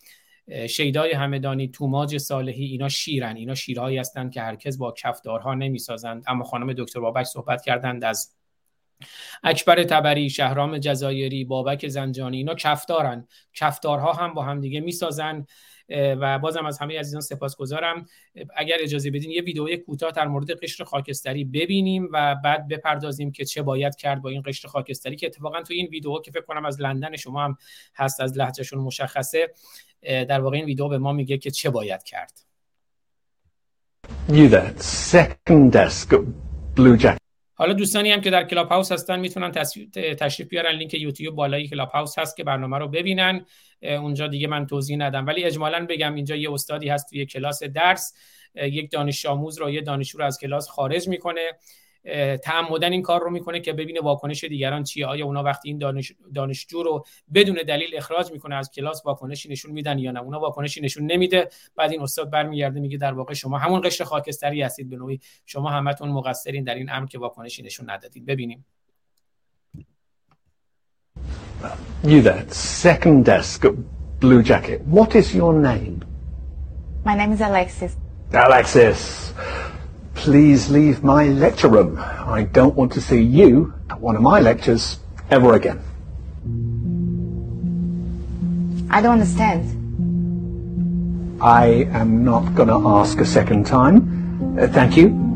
A: شیدای همدانی توماج صالحی اینا شیرن. اینا شیرهایی هستند که هرگز با کفدارها نمی سازند. اما خانم دکتر بابک صحبت کردند از اکبر تبری شهرام جزایری بابک زنجانی اینا کفدارن کفدارها هم با هم دیگه می‌سازن و بازم از همه عزیزان سپاسگزارم. اگر اجازه بدین یه ویدئوی کوتاه در مورد قشر خاکستری ببینیم و بعد بپردازیم که چه باید کرد با این قشر خاکستری که اتفاقا تو این ویدیو که فکر کنم از لندن شما هم هست از لهجهشون مشخصه در واقع این ویدیو به ما میگه که چه باید کرد.
C: You there, second desk, blue jacket.
A: حالا دوستانی هم که در کلاب هاوس هستن می‌تونن تشریف بیارن لینک یوتیوب بالای کلاب هاوس هست که برنامه رو ببینن. اونجا دیگه من توضیح ندم. ولی اجمالا بگم اینجا یه استادی هست توی کلاس درس. یک دانش آموز رو یه دانشجو رو از کلاس خارج می‌کنه. تعمدن این کار رو می‌کنه که ببینه واکنش دیگران چیه آیا اونا وقتی این دانش دانشجو رو بدون دلیل اخراج می‌کنه از کلاس واکنشی نشون میدن یا نه اونا واکنشی نشون نمیده بعد این استاد برمیگرده میگه در واقع شما همون قشر خاکستری هستید به نوعی شما همتون مقصرین در این امر که واکنشی نشون ندادید ببینیم
C: You there, second desk, blue jacket. What is your name?
D: My name is Alexis.
C: Alexis. Please leave my lecture room. I don't want to see you at one of my lectures ever again.
D: I don't understand.
C: I am not going to ask a second time. Uh, thank you.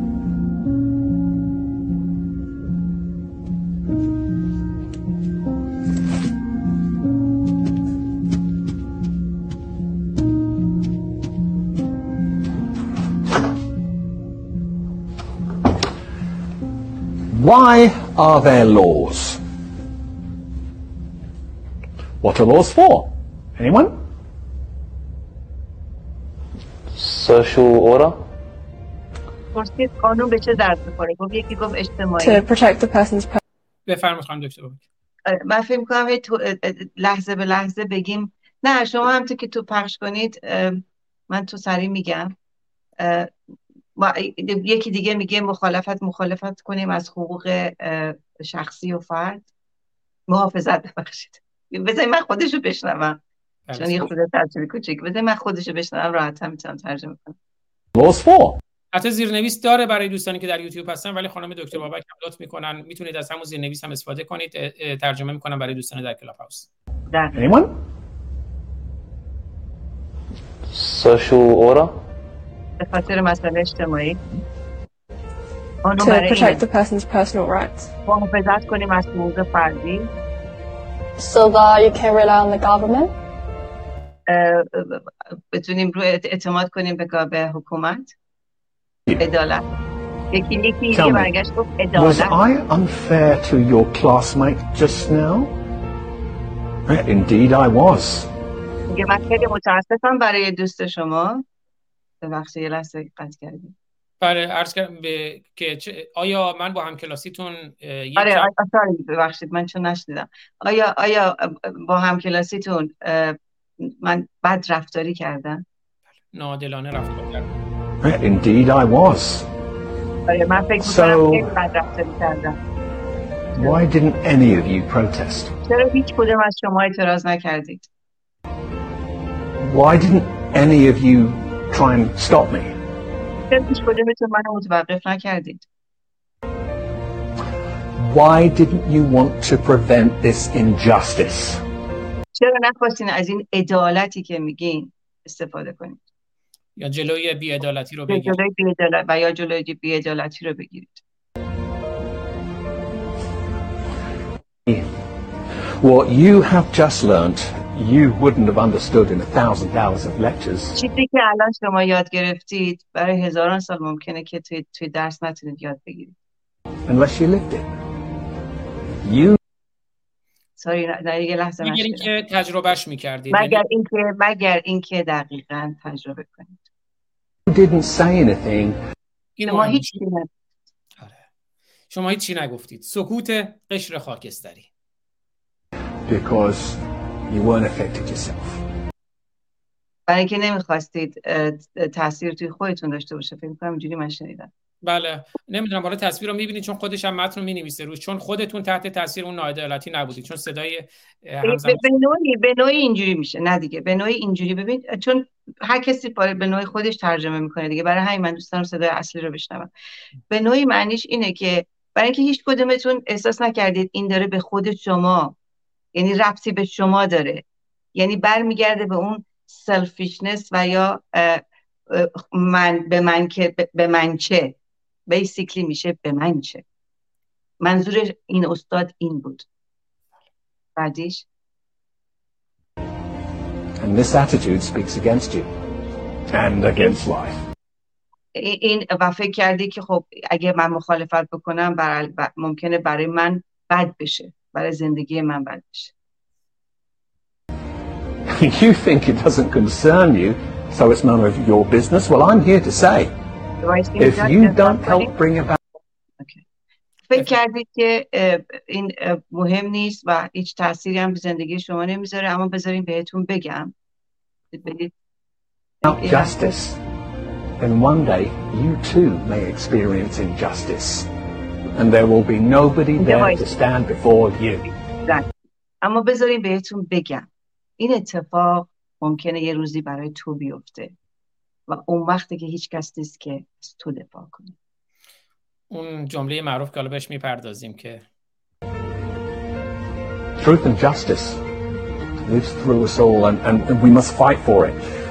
C: Why are there laws? What are laws for? Anyone?
E: Social order?
B: قانون به چه درد می‌خوره گفت یکی گفت اجتماعی
D: To protect the person's
A: بفرمایید خانم دکتر
B: من فکر می‌کنم لحظه به لحظه بگیم نه شما هم تو که تو پخش کنید من تو سریع میگم یکی دیگه میگه مخالفت مخالفت کنیم از حقوق شخصی و فرد. محافظت ببخشید. بذاری من خودشو بشنوم. چون یه خود ترجمه کوچیک. بذاری من خودشو بشنوم راحت هم می‌تونم ترجمه کنم.
A: حتی زیرنویس داره برای دوستانی که در یوتیوب هستن ولی خانم دکتر بابک هم لطف می‌کنن. می‌تونید از همون زیرنویس هم استفاده کنید. ترجمه می‌کنم برای دوستان در کلاب هاوس.
E: Social order?
B: به خاطر مسئله اجتماعی
D: to protect the person's personal rights.
B: محافظت کنیم از حقوق فردی
D: So that you can rely on the government.
B: بتونیم رو اعتماد کنیم به به حکومت عدالت یکی یکی یکی برگشت گفت عدالت
C: Was I unfair to your classmate just now? Indeed I was.
B: میگه من خیلی متاسفم برای دوست شما ببخشید یه لحظه قطع کردیم
A: بله عرض کردم به که آیا من با هم کلاسیتون
B: آره ببخشید من چون نشنیدم آیا آیا با هم کلاسیتون من بد رفتاری کردم
A: نادلانه رفتار کردم
C: Indeed I was.
B: آره من فکر so, بد رفتاری کردم
C: Why didn't any of you protest?
B: چرا هیچ کدوم از شما اعتراض نکردید؟
C: Why didn't any of you try and stop me. Why didn't you want to prevent this injustice?
B: چرا نخواستین از این عدالتی که میگین استفاده کنید
A: یا جلوی بیعدالتی رو بگیرید
B: جلوی بیعدالت و یا جلوی بیعدالتی رو بگیرید
C: What you have just learned you wouldn't have understood in a thousand hours of lectures.
B: چیزی که الان شما یاد گرفتید برای هزاران سال ممکنه که توی, توی درس نتونید یاد بگیرید.
C: Unless you lived it. You
B: ساری نه یه لحظه
A: مگر اینکه تجربهش می‌کردید
B: مگر اینکه مگر اینکه دقیقا تجربه کنید
C: You didn't say anything.
B: شما هیچ
A: آره. شما هیچی نگفتید سکوت قشر خاکستری
C: Because you weren't affected yourself.
B: برای اینکه نمی‌خواستید تاثیر توی خودتون داشته باشه فکر کنم اینجوری من شنیدم.
A: بله. نمی‌دونم حالا تصویر رو می‌بینید چون خودش هم متن رو می‌نویسه روش. چون خودتون تحت تاثیر اون ناعدالتی نبودید. چون صدای
B: همزمان به نوعی به نوعی اینجوری میشه. نه دیگه به نوعی اینجوری. ببین چون هر کسی به نوعی خودش ترجمه می‌کنه دیگه. برای همین من دوست دارم صدای اصلی رو بشنوم. به نوعی معنیش اینه که برای اینکه هیچ کدومتون احساس نکردید این داره به خود شما یعنی ربطی به شما داره. یعنی برمیگرده به اون selfishness و یا من به من که به من چه. basically میشه به من چه. منظور این استاد این بود. بعدیش؟
C: And this attitude speaks against you. And against life.
B: این و فکر کردی که خب اگه من مخالفت بکنم برای ممکنه برای من بد بشه. برای زندگی من بد بشه
C: you think it doesn't concern you so it's none of your business well I'm here to say if you don't help bring about
B: فکر کردید که این مهم نیست و هیچ تأثیری هم به زندگی شما نمیذاره اما بذارین بهتون بگم
C: justice then one day you too may experience injustice And there will be nobody there to stand before you.
B: اما بذارین بهتون بگم. این اتفاق ممکنه یه روزی برای تو بیفته. و اون وقتی که هیچ کس نیست که از تو دفاع کنه.
A: اون جمله معروف که حالا بهش می‌پردازیم که
C: Truth and justice lives through us all and, and we must fight for it.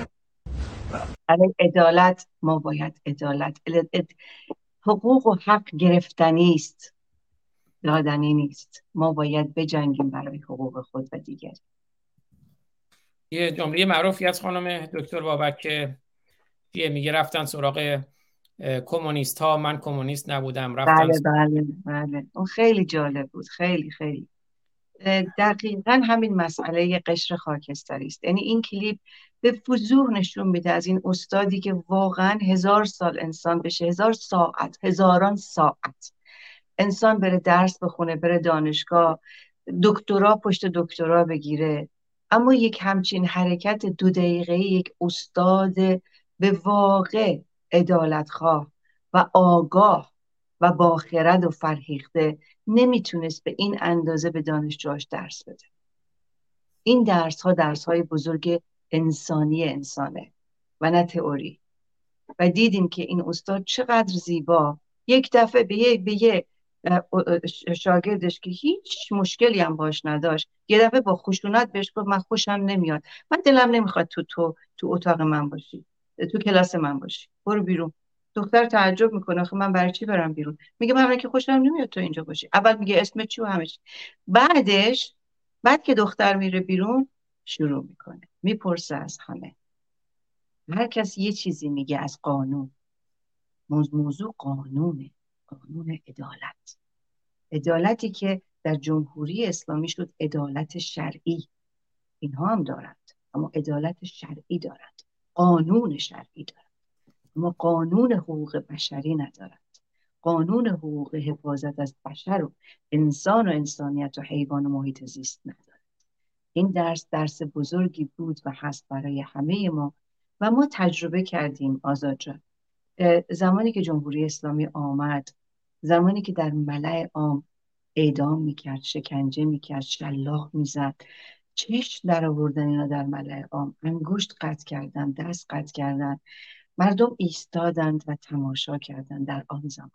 B: عدالت ما باید عدالت. حقوق و حق گرفتنی است. دادنی نیست. ما باید بجنگیم برای حقوق خود و دیگر.
A: یه جمله معروفی از خانم دکتر بابک که میگه رفتن سراغ کمونیست ها من کمونیست نبودم رفتن
B: بله بله بله. اون خیلی جالب بود. خیلی خیلی. دقیقا همین مسئله قشر خاکستری است. یعنی این کلیپ به وضوح نشون میده از این استادی که واقعا هزار سال انسان بشه هزار ساعت هزاران ساعت. انسان بره درس بخونه بره دانشگاه دکترا پشت دکترا بگیره. اما یک همچین حرکت دو دقیقه یک استاد به واقع ادالتخواه و آگاه و باخرد و فرهیخته نمی‌تونست به این اندازه به دانشجوهاش درس بده. این درس ها درس های بزرگ انسانی انسانه و نه تئوری. و دیدیم که این استاد چقدر زیبا. یک دفعه به یک به یه شاگردش که هیچ مشکلی هم باش نداشت یه دفعه با خشونت بهش گفت من خوشم نمیاد. من دلم نمی‌خواد تو تو تو اتاق من باشی تو کلاس من باشی. برو بیرون. دختر تعجب می‌کنه. خب من برای چی برم بیرون؟ میگه من که خوشم نمیاد تو اینجا باشی. اول میگه اسم چی و همش بعدش بعد که دختر میره بیرون شروع می‌کنه. می‌پرسه از همه. هر کس یه چیزی میگه از قانون. موضوع قانونه. قانون عدالت. عدالتی که در جمهوری اسلامی شد عدالت شرعی. اینها هم دارند. اما عدالت شرعی دارند. قانون شرعی دارند. اما قانون حقوق بشری ندارند. قانون حقوق حفاظت از بشر و انسان و انسانیت و حیوان و محیط زیست ندارد این درس درس بزرگی بود و هست برای همه ما و ما تجربه کردیم آزاد جان. زمانی که جمهوری اسلامی آمد زمانی که در ملع عام اعدام می‌کرد شکنجه می‌کرد شلاق می‌زد چشم در آوردن اینا در ملع عام انگشت قطع کردن دست قطع کردن مردم ایستادند و تماشا کردند در آن زمان.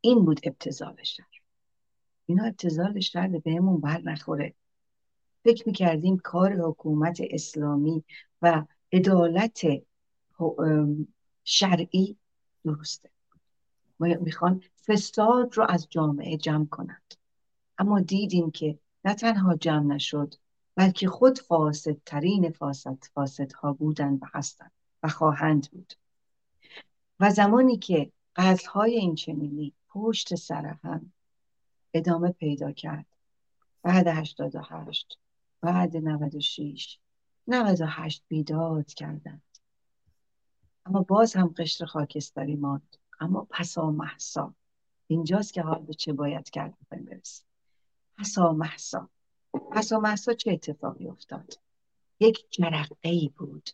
B: این بود ابتزال شر اینا ابتزال شر بهمون بر نخوره. فکر می‌کردیم کار حکومت اسلامی و عدالت شرعی درسته. می‌خوان فساد رو از جامعه جمع کنند. اما دیدیم که نه تنها جمع نشد بلکه خود فاسدترین فاسد فاسدها بودند و هستند و خواهند بود. و زمانی که های این چنینی پشت سر هم ادامه پیدا کرد بعد 88 بعد 96 98 بیداد کردند. اما باز هم قشر خاکستری ماند. اما پسا محسا. اینجاست که حال به چه باید کرد بخوایم برسیم پسا محسا. پسا محسا چه اتفاقی افتاد؟ یک جرقه ای بود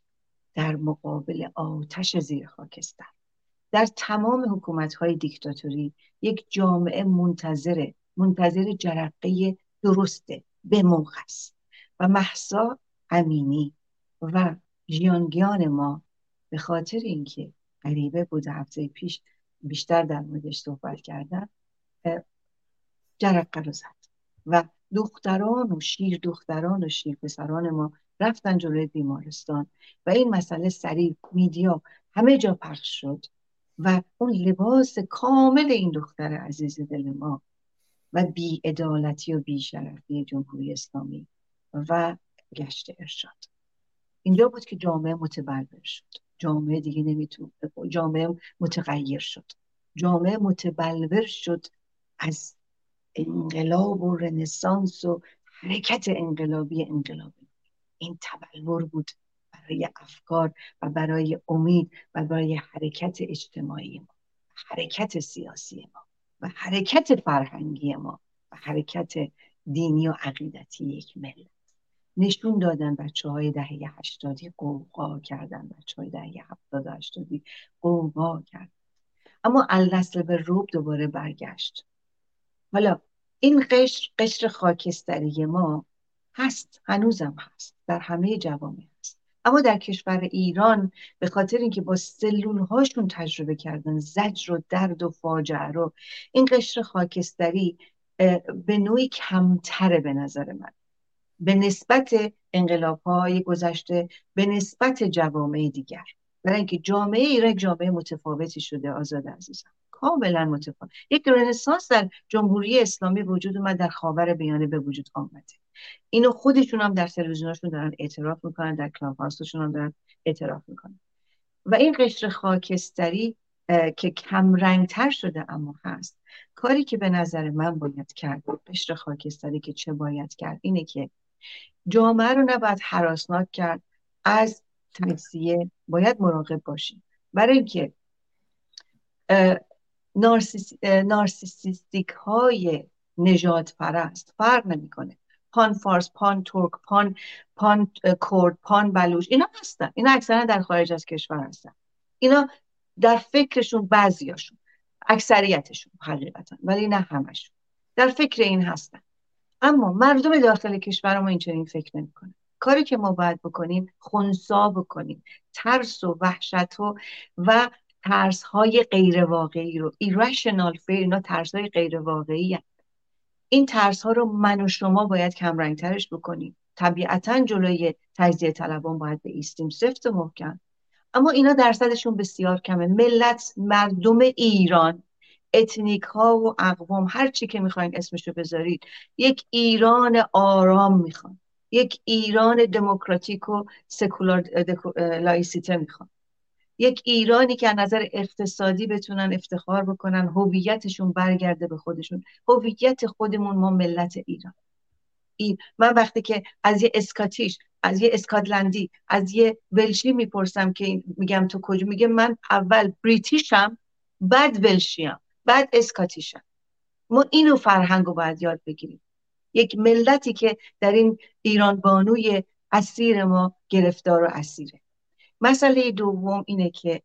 B: در مقابل آتش زیر خاکستر. در تمام حکومت های دیکتاتوری یک جامعه منتظره منتظر جرقه درسته به موقع است. و محسا امینی و جیانگیان ما به خاطر اینکه غریبه بود هفته پیش بیشتر در موردش صحبت کردن جرقه رو زد و دختران و شیر دختران و شیر پسران ما رفتن جلوی بیمارستان و این مسئله سریع میدیا همه جا پخش شد و اون لباس کامل این دختر عزیز دل ما و بی ادالتی و بی شرفی جمهوری اسلامی و گشت ارشاد. اینجا بود که جامعه متبلور شد. جامعه دیگه نمیتون جامعه متغیر شد. جامعه متبلور شد از انقلاب و رنسانس و حرکت انقلابی انقلابی این تبلور بود برای افکار و برای امید و برای حرکت اجتماعی ما حرکت سیاسی ما و حرکت فرهنگی ما و حرکت دینی و عقیدتی یک ملت. نشون دادن بچه های دهه هشتادی قوقا کردن بچه های دهه هفتاد هشتادی قوقا کردن. اما النسل به روب دوباره برگشت. حالا این قشر قشر خاکستری ما هست هنوزم هست در همه جوامع هست. اما در کشور ایران به خاطر اینکه با سلول هاشون تجربه کردن زجر و درد و فاجعه رو این قشر خاکستری به نوعی کمتره به نظر من. به نسبت انقلاب های گذشته به نسبت جوامع دیگر. برای اینکه جامعه ایران جامعه متفاوتی شده آزاد عزیزم. کاملا متفاوت. یک رنسانس در جمهوری اسلامی وجود اومد در خاور بیانه به وجود آمده. اینو خودشون هم در تلویزیونشون دارن اعتراف می‌کنن در کلاب هم دارن اعتراف می‌کنن. و این قشر خاکستری که کم رنگتر شده اما هست. کاری که به نظر من باید کرد قشر خاکستری که چه باید کرد اینه که جامعه رو نباید حراسناک کرد. از تجزیه باید مراقب باشیم. برای اینکه نارسیسیستیک های نجات پرست فرق نمی‌کنه. پان فارس پان ترک پان پان کرد پان بلوش اینا هستن. اینا اکثرا در خارج از کشور هستن. اینا در فکرشون بعضیاشون اکثریتشون حقیقتا ولی نه همشون. در فکر این هستن. اما مردم داخل کشور ما این چنین فکر نمی‌کنه کاری که ما باید بکنیم خونسا بکنیم. ترس و وحشت و و ترس های غیر واقعی رو irrational fear اینا ترس های غیر واقعی این ترس ها رو من و شما باید کمرنگ ترش بکنیم. طبیعتا جلوی تجزیه طلبان باید به ایستیم سفت و محکم. اما اینا درصدشون بسیار کمه. ملت مردم ایران ethnic ها و اقوام هر چی که می‌خواین اسمشو بذارید یک ایران آرام می‌خوان. یک ایران دموکراتیک و سکولار laïcité می‌خوان. یک ایرانی که از نظر اقتصادی بتونن افتخار بکنن هویتشون برگرده به خودشون. هویت خودمون ما ملت ایران. این من وقتی که از یه اسکاتیش از یه اسکاتلندی از یه ولشی می‌پرسم که میگم تو کجا؟ میگه من اول بریتیشم بعد ولشیم بعد اسکاتیشم ما اینو فرهنگ رو باید یاد بگیریم. یک ملتی که در این ایران بانوی اسیر ما گرفتار و اسیره. مسئله دوم اینه که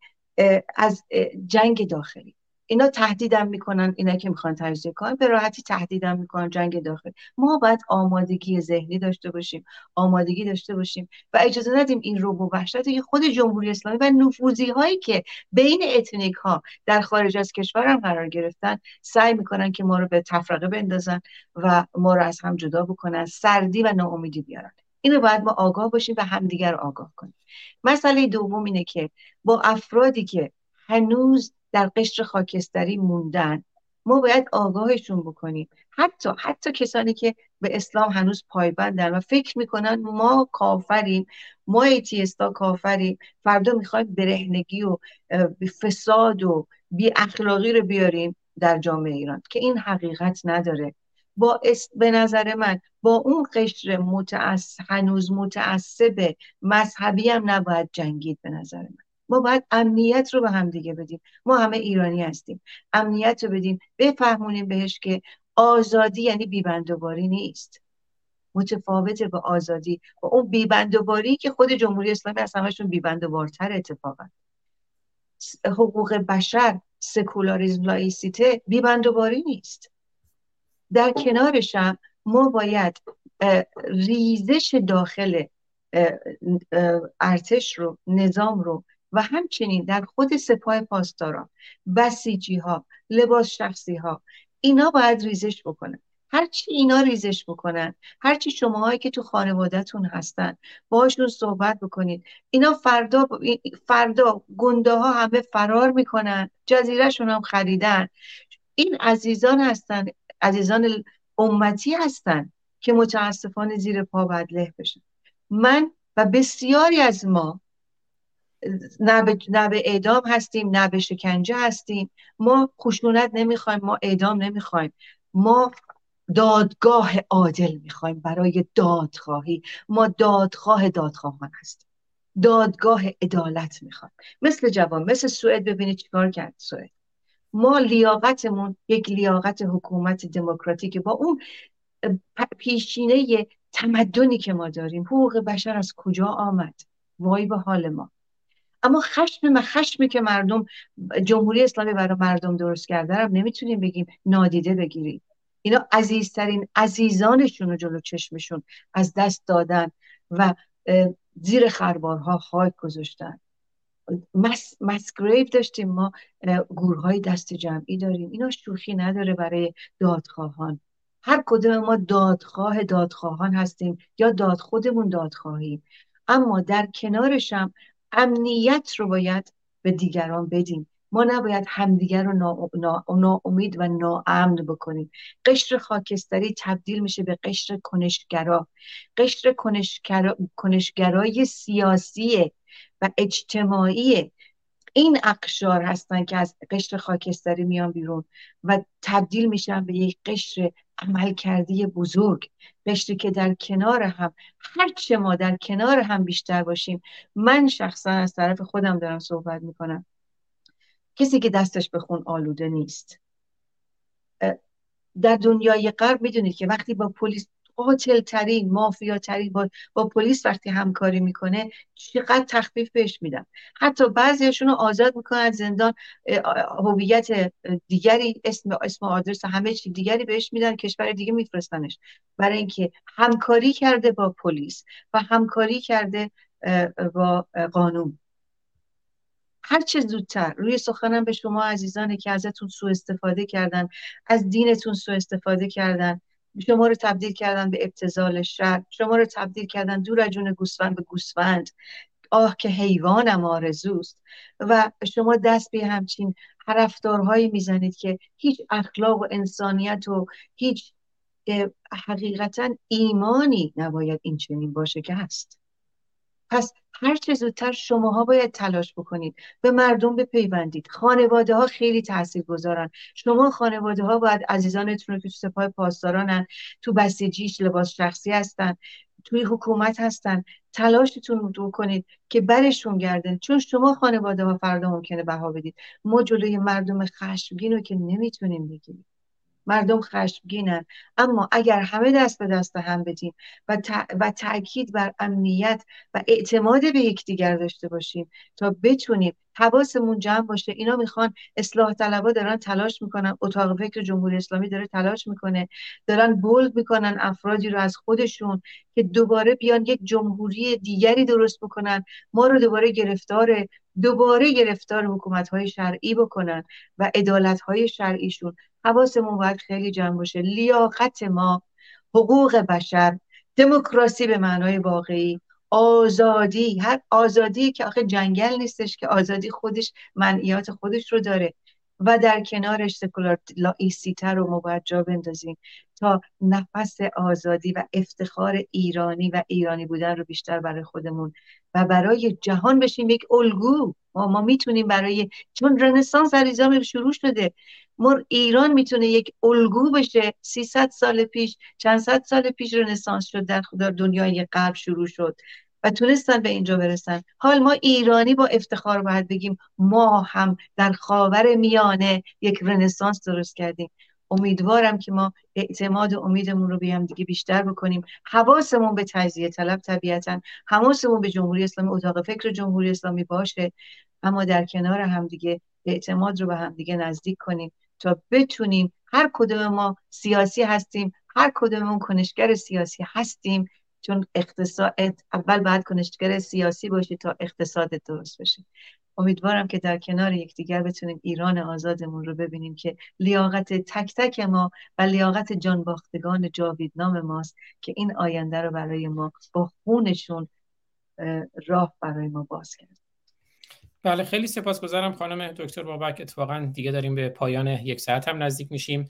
B: از جنگ داخلی. اینا تهدیدم می‌کنن اینا که می‌خوان تجزیه کنن به راحتی تهدیدم می‌کنن جنگ داخلی. ما باید آمادگی ذهنی داشته باشیم آمادگی داشته باشیم و اجازه ندیم این رو وحشت که خود جمهوری اسلامی و نفوذی هایی که بین اتنیک ها در خارج از کشور هم قرار گرفتن سعی می‌کنن که ما رو به تفرقه بندازن و ما رو از هم جدا بکنن سردی و ناامیدی بیارن. اینو باید ما آگاه باشیم و همدیگر آگاه کنیم. مسئله دوم اینه که با افرادی که هنوز در قشر خاکستری موندن. ما باید آگاهشون بکنیم. حتی حتی کسانی که به اسلام هنوز پایبندن و فکر می‌کنن ما کافریم ما ایتیستا کافریم. فردا می‌خوایم برهنگی و فساد و بی اخلاقی رو بیاریم در جامعه ایران که این حقیقت نداره. با به نظر من با اون قشر متعص... هنوز متعصب مذهبی هم نباید جنگید به نظر من. ما باید امنیت رو به هم دیگه بدیم. ما همه ایرانی هستیم. امنیت رو بدیم. بفهمونیم بهش که آزادی یعنی بیبندوباری نیست. متفاوته به آزادی. و اون بیبندوباری که خود جمهوری اسلامی از همشون بیبندوبارتر اتفاقا. حقوق بشر سکولاریزم لایسیته بیبندوباری نیست. در کنارش ما باید ریزش داخل ارتش رو نظام رو و همچنین در خود سپاه پاسداران بسیجی ها لباس شخصی ها اینا باید ریزش بکنن. هرچی اینا ریزش بکنن هرچی شماهایی که تو خانوادهتون هستن باشون صحبت بکنید. اینا فردا فردا گنده ها همه فرار می‌کنن جزیرهشون هم خریدن. این عزیزان هستن عزیزان امتی هستن که متاسفانه زیر پا باید له بشن. من و بسیاری از ما نه به, نه به اعدام هستیم نه به شکنجه هستیم. ما خشونت نمی‌خوایم ما اعدام نمی‌خوایم. ما دادگاه عادل می‌خوایم برای دادخواهی. ما دادخواه دادخواهان هستیم. دادگاه عدالت می‌خوایم. مثل جوان مثل سوئد ببینید چیکار کرد سوئد. ما لیاقتمون یک لیاقت حکومت دموکراتیک با اون پیشینه تمدنی که ما داریم حقوق بشر از کجا آمد؟ وای به حال ما. اما خشم خشمی که مردم جمهوری اسلامی برای مردم درست کرده رو نمی‌تونیم بگیم نادیده بگیریم. اینا عزیزترین عزیزانشون رو جلو چشمشون از دست دادن و زیر خربارها خاک گذاشتن. مس، داشتیم ما گورهای دست جمعی داریم. اینا شوخی نداره برای دادخواهان. هر کدوم ما دادخواه دادخواهان هستیم یا داد خودمون دادخواهیم. اما در کنارشم امنیت رو باید به دیگران بدیم. ما نباید همدیگر رو ناامید و ناامن بکنیم. قشر خاکستری تبدیل میشه به قشر کنشگرا. قشر کنشگرا، کنشگرای سیاسی و اجتماعی این اقشار هستن که از قشر خاکستری میان بیرون و تبدیل میشن به یک قشر عمل کردی بزرگ. قشری که در کنار هم هرچه ما در کنار هم بیشتر باشیم. من شخصا از طرف خودم دارم صحبت می‌کنم. کسی که دستش به خون آلوده نیست. در دنیای غرب می‌دونید که وقتی با پلیس قاتل ترین مافیا ترین با, با پلیس وقتی همکاری می‌کنه چقدر تخفیف بهش میدن. حتی بعضیشون رو آزاد می‌کنن زندان هویت دیگری اسم اسم آدرس همه چی دیگری بهش میدن کشور دیگه میفرستنش. برای اینکه همکاری کرده با پلیس و همکاری کرده با قانون. هر چه زودتر. روی سخنم به شما عزیزانی که ازتون سوء استفاده کردن از دینتون سوء استفاده کردن. شما رو تبدیل کردن به ابتزال شر شما رو تبدیل کردن دور جون گوسفند به گوسفند. آه که حیوانم آرزوست. و شما دست به همچین رفتارهایی می‌زنید که هیچ اخلاق و انسانیت و هیچ حقیقتا ایمانی نباید این چنین باشه که هست. پس هر چه زودتر شماها باید تلاش بکنید. به مردم بپیوندید. خانواده ها خیلی تاثیر گذارن شما خانواده ها باید عزیزانتون رو که تو سپاه پاسدارانن تو بسیجیش لباس شخصی هستن توی حکومت هستن تلاشتون رو کنید که برشون گردن. چون شما خانواده ها فردا ممکنه بها بدید. ما جلوی مردم خشمگین رو که نمی‌تونیم بگیریم. مردم خشمگینن. اما اگر همه دست به دست هم بدیم و, و تاکید بر امنیت و اعتماد به یکدیگر داشته باشیم تا بتونیم حواسمون جمع باشه اینا می‌خوان اصلاح طلبا دارن تلاش می‌کنن اتاق فکر جمهوری اسلامی داره تلاش می‌کنه دارن بولد می‌کنن افرادی رو از خودشون که دوباره بیان یک جمهوری دیگری درست بکنن ما رو دوباره گرفتار دوباره گرفتار حکومت های شرعی بکنن و عدالت های شرعیشون حواسمون باید خیلی جمع باشه. لیاقت ما حقوق بشر دموکراسی به معنای واقعی آزادی. هر آزادی که آخه جنگل نیستش که آزادی خودش منعیات خودش رو داره. و در کنارش سکولار لایسیته رو ما باید جا بندازیم تا نفس آزادی و افتخار ایرانی و ایرانی بودن رو بیشتر برای خودمون و برای جهان بشیم یک الگو. ما, ما می‌تونیم برای چون رنسانس در شروع شده. مر ایران می‌تونه یک الگو بشه. 300 سال پیش چند صد سال پیش رنسانس شد در دنیای غرب شروع شد. و تونستن به اینجا برسن. حال ما ایرانی با افتخار باید بگیم ما هم در خاور میانه یک رنسانس درست کردیم. امیدوارم که ما اعتماد و امیدمون رو به دیگه بیشتر بکنیم. حواسمون به تجزیه طلب طبیعتا. حواسمون به جمهوری اسلامی اتاق فکر جمهوری اسلامی باشه. اما در کنار همدیگه اعتماد رو به همدیگه نزدیک کنیم تا بتونیم هر کدوم ما سیاسی هستیم هر کدوممون کنشگر سیاسی هستیم. چون اقتصاد اول باید کنشگر سیاسی باشه تا اقتصاد درست بشه. امیدوارم که در کنار یکدیگر بتونیم ایران آزادمون رو ببینیم که لیاقت تک تک ما و لیاقت جانباختگان جاویدنام ماست که این آینده رو برای ما با خونشون راه برای ما باز کرد.
A: بله خیلی سپاسگزارم خانم دکتر بابک. اتفاقا دیگه داریم به پایان یک ساعت هم نزدیک میشیم.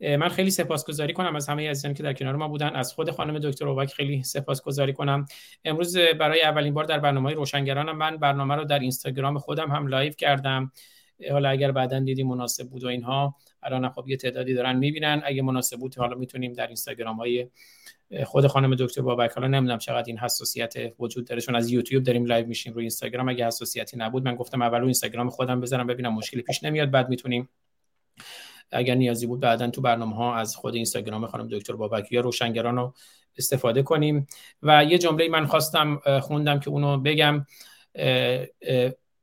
A: من خیلی سپاسگزاری کنم از همه عزیزانی که در کنار ما بودن. از خود خانم دکتر بابک خیلی سپاسگزاری کنم. امروز برای اولین بار در برنامه روشنگرانم من برنامه رو در اینستاگرام خودم هم live کردم. حالا اگر بعدا دیدی مناسب بود و اینها الان خب یه تعدادی دارن می‌بینن. اگه مناسب بود حالا می‌تونیم در اینستاگرام های خود خانم دکتر بابک حالا نمی‌دونم چقدر این حساسیت وجود داره چون از یوتیوب داریم live میشیم روی اینستاگرام. اگه حساسیتی نبود من گفتم اول رو اینستاگرام خودم بذارم ببینم مشکلی پیش نمیاد بعد می‌تونیم اگر نیازی بود بعدا تو برنامه ها از خود اینستاگرام خانم دکتر بابک یا روشنگران رو استفاده کنیم. و یه جمله من خواستم خوندم که اونو بگم.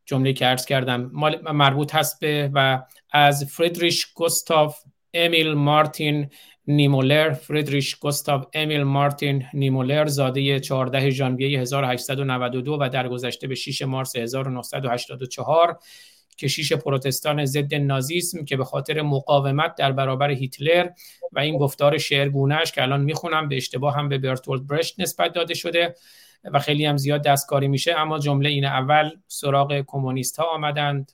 A: جمله که عرض کردم مربوط هست به و از فریدریش گوستاف امیل مارتین نیمولر. فریدریش گوستاف امیل مارتین نیمولر زاده 14 ژانویه 1892 و در گذشته به 6 مارس 1984 کشیش پروتستان ضد نازیسم که به خاطر مقاومت در برابر هیتلر و این گفتار شعرگونهش که الان می‌خونم به اشتباه هم به برتولد برشت نسبت داده شده و خیلی هم زیاد دستکاری میشه. اما جمله این اول سراغ کمونیست ها آمدند.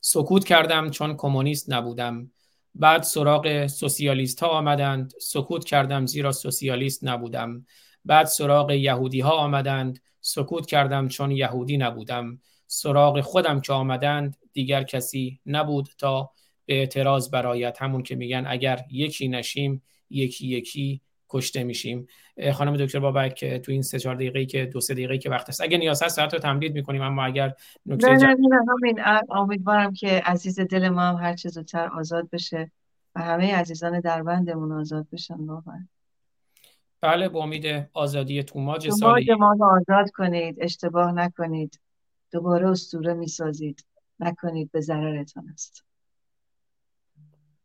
A: سکوت کردم چون کمونیست نبودم. بعد سراغ سوسیالیست ها آمدند. سکوت کردم زیرا سوسیالیست نبودم. بعد سراغ یهودی ها آمدند. سکوت کردم چون یهودی نبودم. سراغ خودم که آمدند دیگر کسی نبود تا به اعتراض برایت همون که میگن اگر یکی نشیم یکی یکی کشته میشیم. خانم دکتر بابک تو این سه چهار دقیقه‌ای که دو سه دقیقه‌ای که وقت هست اگه نیاز هست ساعت رو تمدید می‌کنیم. اما اگر
B: نکته نه نه همین. امیدوارم که عزیز دل ما هم هر چه زودتر آزاد بشه و همه عزیزان در بندمون آزاد بشن. واقعا.
A: بله با امید آزادی توماج
B: توماج ما آزاد کنید. اشتباه نکنید. دوباره اسطوره می‌سازید. نکنید به ضررتان است.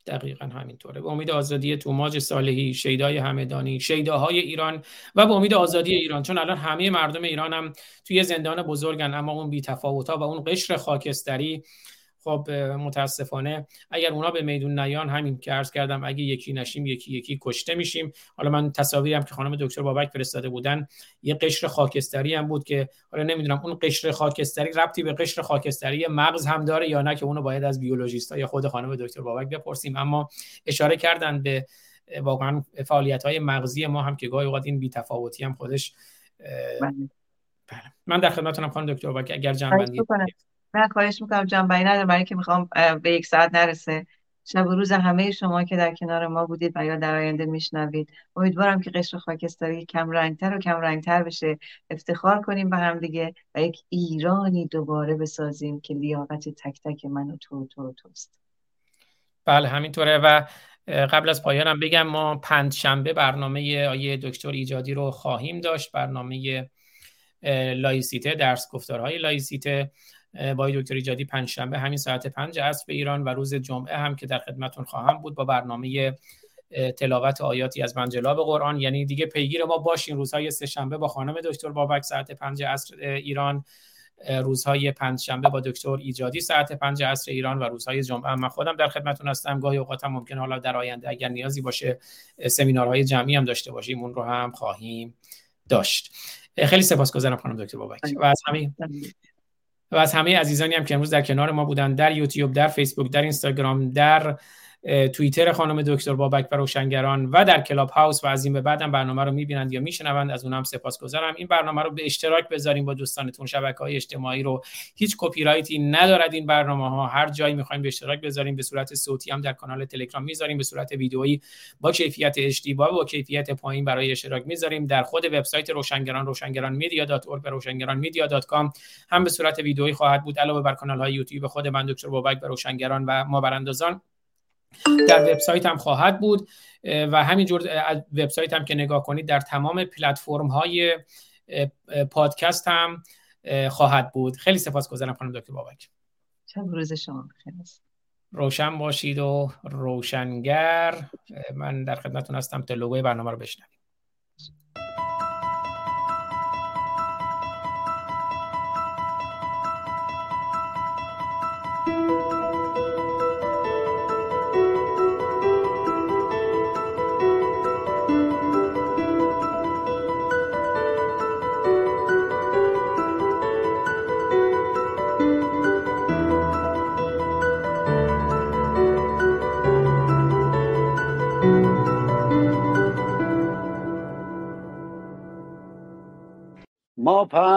A: دقیقا همینطوره. به امید آزادی توماج صالحی شیدای همدانی شیداهای ایران و به امید آزادی ایران چون الان همه مردم ایران هم توی زندان بزرگن اما اون بی ها و اون قشر خاکستری خب متاسفانه اگر اونا به میدون نیان همین که عرض کردم اگه یکی نشیم یکی یکی کشته میشیم حالا من تصاویرم که خانم دکتر بابک فرستاده بودن یه قشر خاکستری هم بود که حالا نمی‌دونم اون قشر خاکستری ربطی به قشر خاکستری مغز هم داره یا نه که اونو باید از بیولوژیست یا خود خانم دکتر بابک بپرسیم اما اشاره کردن به واقعا فعالیت های مغزی ما هم که گاهی اوقات این بی‌تفاوتی هم خودش بله. بله. من در خدمتتونم خانم دکتر بابک اگر جنبندی
B: من خواهش می‌کنم جنبایی ندارم برای که می‌خوام به یک ساعت نرسه. شب و روز همه شما که در کنار ما بودید و یا در آینده میشنوید. امیدوارم که قشر خاکستری کم رنگتر و کم رنگتر بشه. افتخار کنیم به هم دیگه و یک ایرانی دوباره بسازیم که لیاقت تک تک من و تو تو و توست.
A: بله همینطوره و قبل از پایانم بگم ما پنج شنبه برنامه آقای دکتر ایجادی رو خواهیم داشت. برنامه لایسیته درس گفتارهای لایسیته. با دکتر ایجادی پنجشنبه همین ساعت پنج عصر به ایران و روز جمعه هم که در خدمتون خواهم بود با برنامه تلاوت آیاتی از منجلاب قرآن. یعنی دیگه پیگیر ما باشین. روزهای سه شنبه با خانم دکتر بابک ساعت پنج عصر ایران. روزهای پنج شنبه با دکتر ایجادی ساعت پنج عصر ایران و روزهای جمعه من خودم در خدمتون هستم. گاهی اوقات هم ممکن حالا در آینده اگر نیازی باشه سمینارهای جمعی هم داشته باشیم. اون رو هم خواهیم داشت. خیلی سپاسگزارم خانم دکتر بابک. و از همین و از همه عزیزانی هم که امروز در کنار ما بودن در یوتیوب در فیسبوک در اینستاگرام در توییتر خانم دکتر بابک و روشنگران و در کلاب هاوس و از این به بعدم برنامه رو می‌بینند یا میشنوند از اونم سپاسگزارم. این برنامه رو به اشتراک بذاریم با دوستانتون. شبکه های اجتماعی رو هیچ کپی رایتی ندارد این برنامه ها هر جایی می‌خوایم به اشتراک بذاریم به صورت صوتی هم در کانال تلگرام می‌ذاریم به صورت ویدئویی با کیفیت اچ با با کیفیت پایین برای اشتراک می‌ذاریم. در خود وبسایت روشنگران روشنگران media.org و روشنگران media.com هم به صورت ویدئویی خواهد بود. علاوه بر کانال های یوتیوب خود من دکتر بابک و روشنگران و ما براندازان در وبسایت هم خواهد بود و همینجور از وبسایت هم که نگاه کنید در تمام پلتفرم های پادکست هم خواهد بود. خیلی سپاسگزارم خانم دکتر بابک.
B: چه روز شما خیلی
A: روشن باشید و روشنگر. من در خدمتتون هستم تا لوگوی برنامه رو بشنوید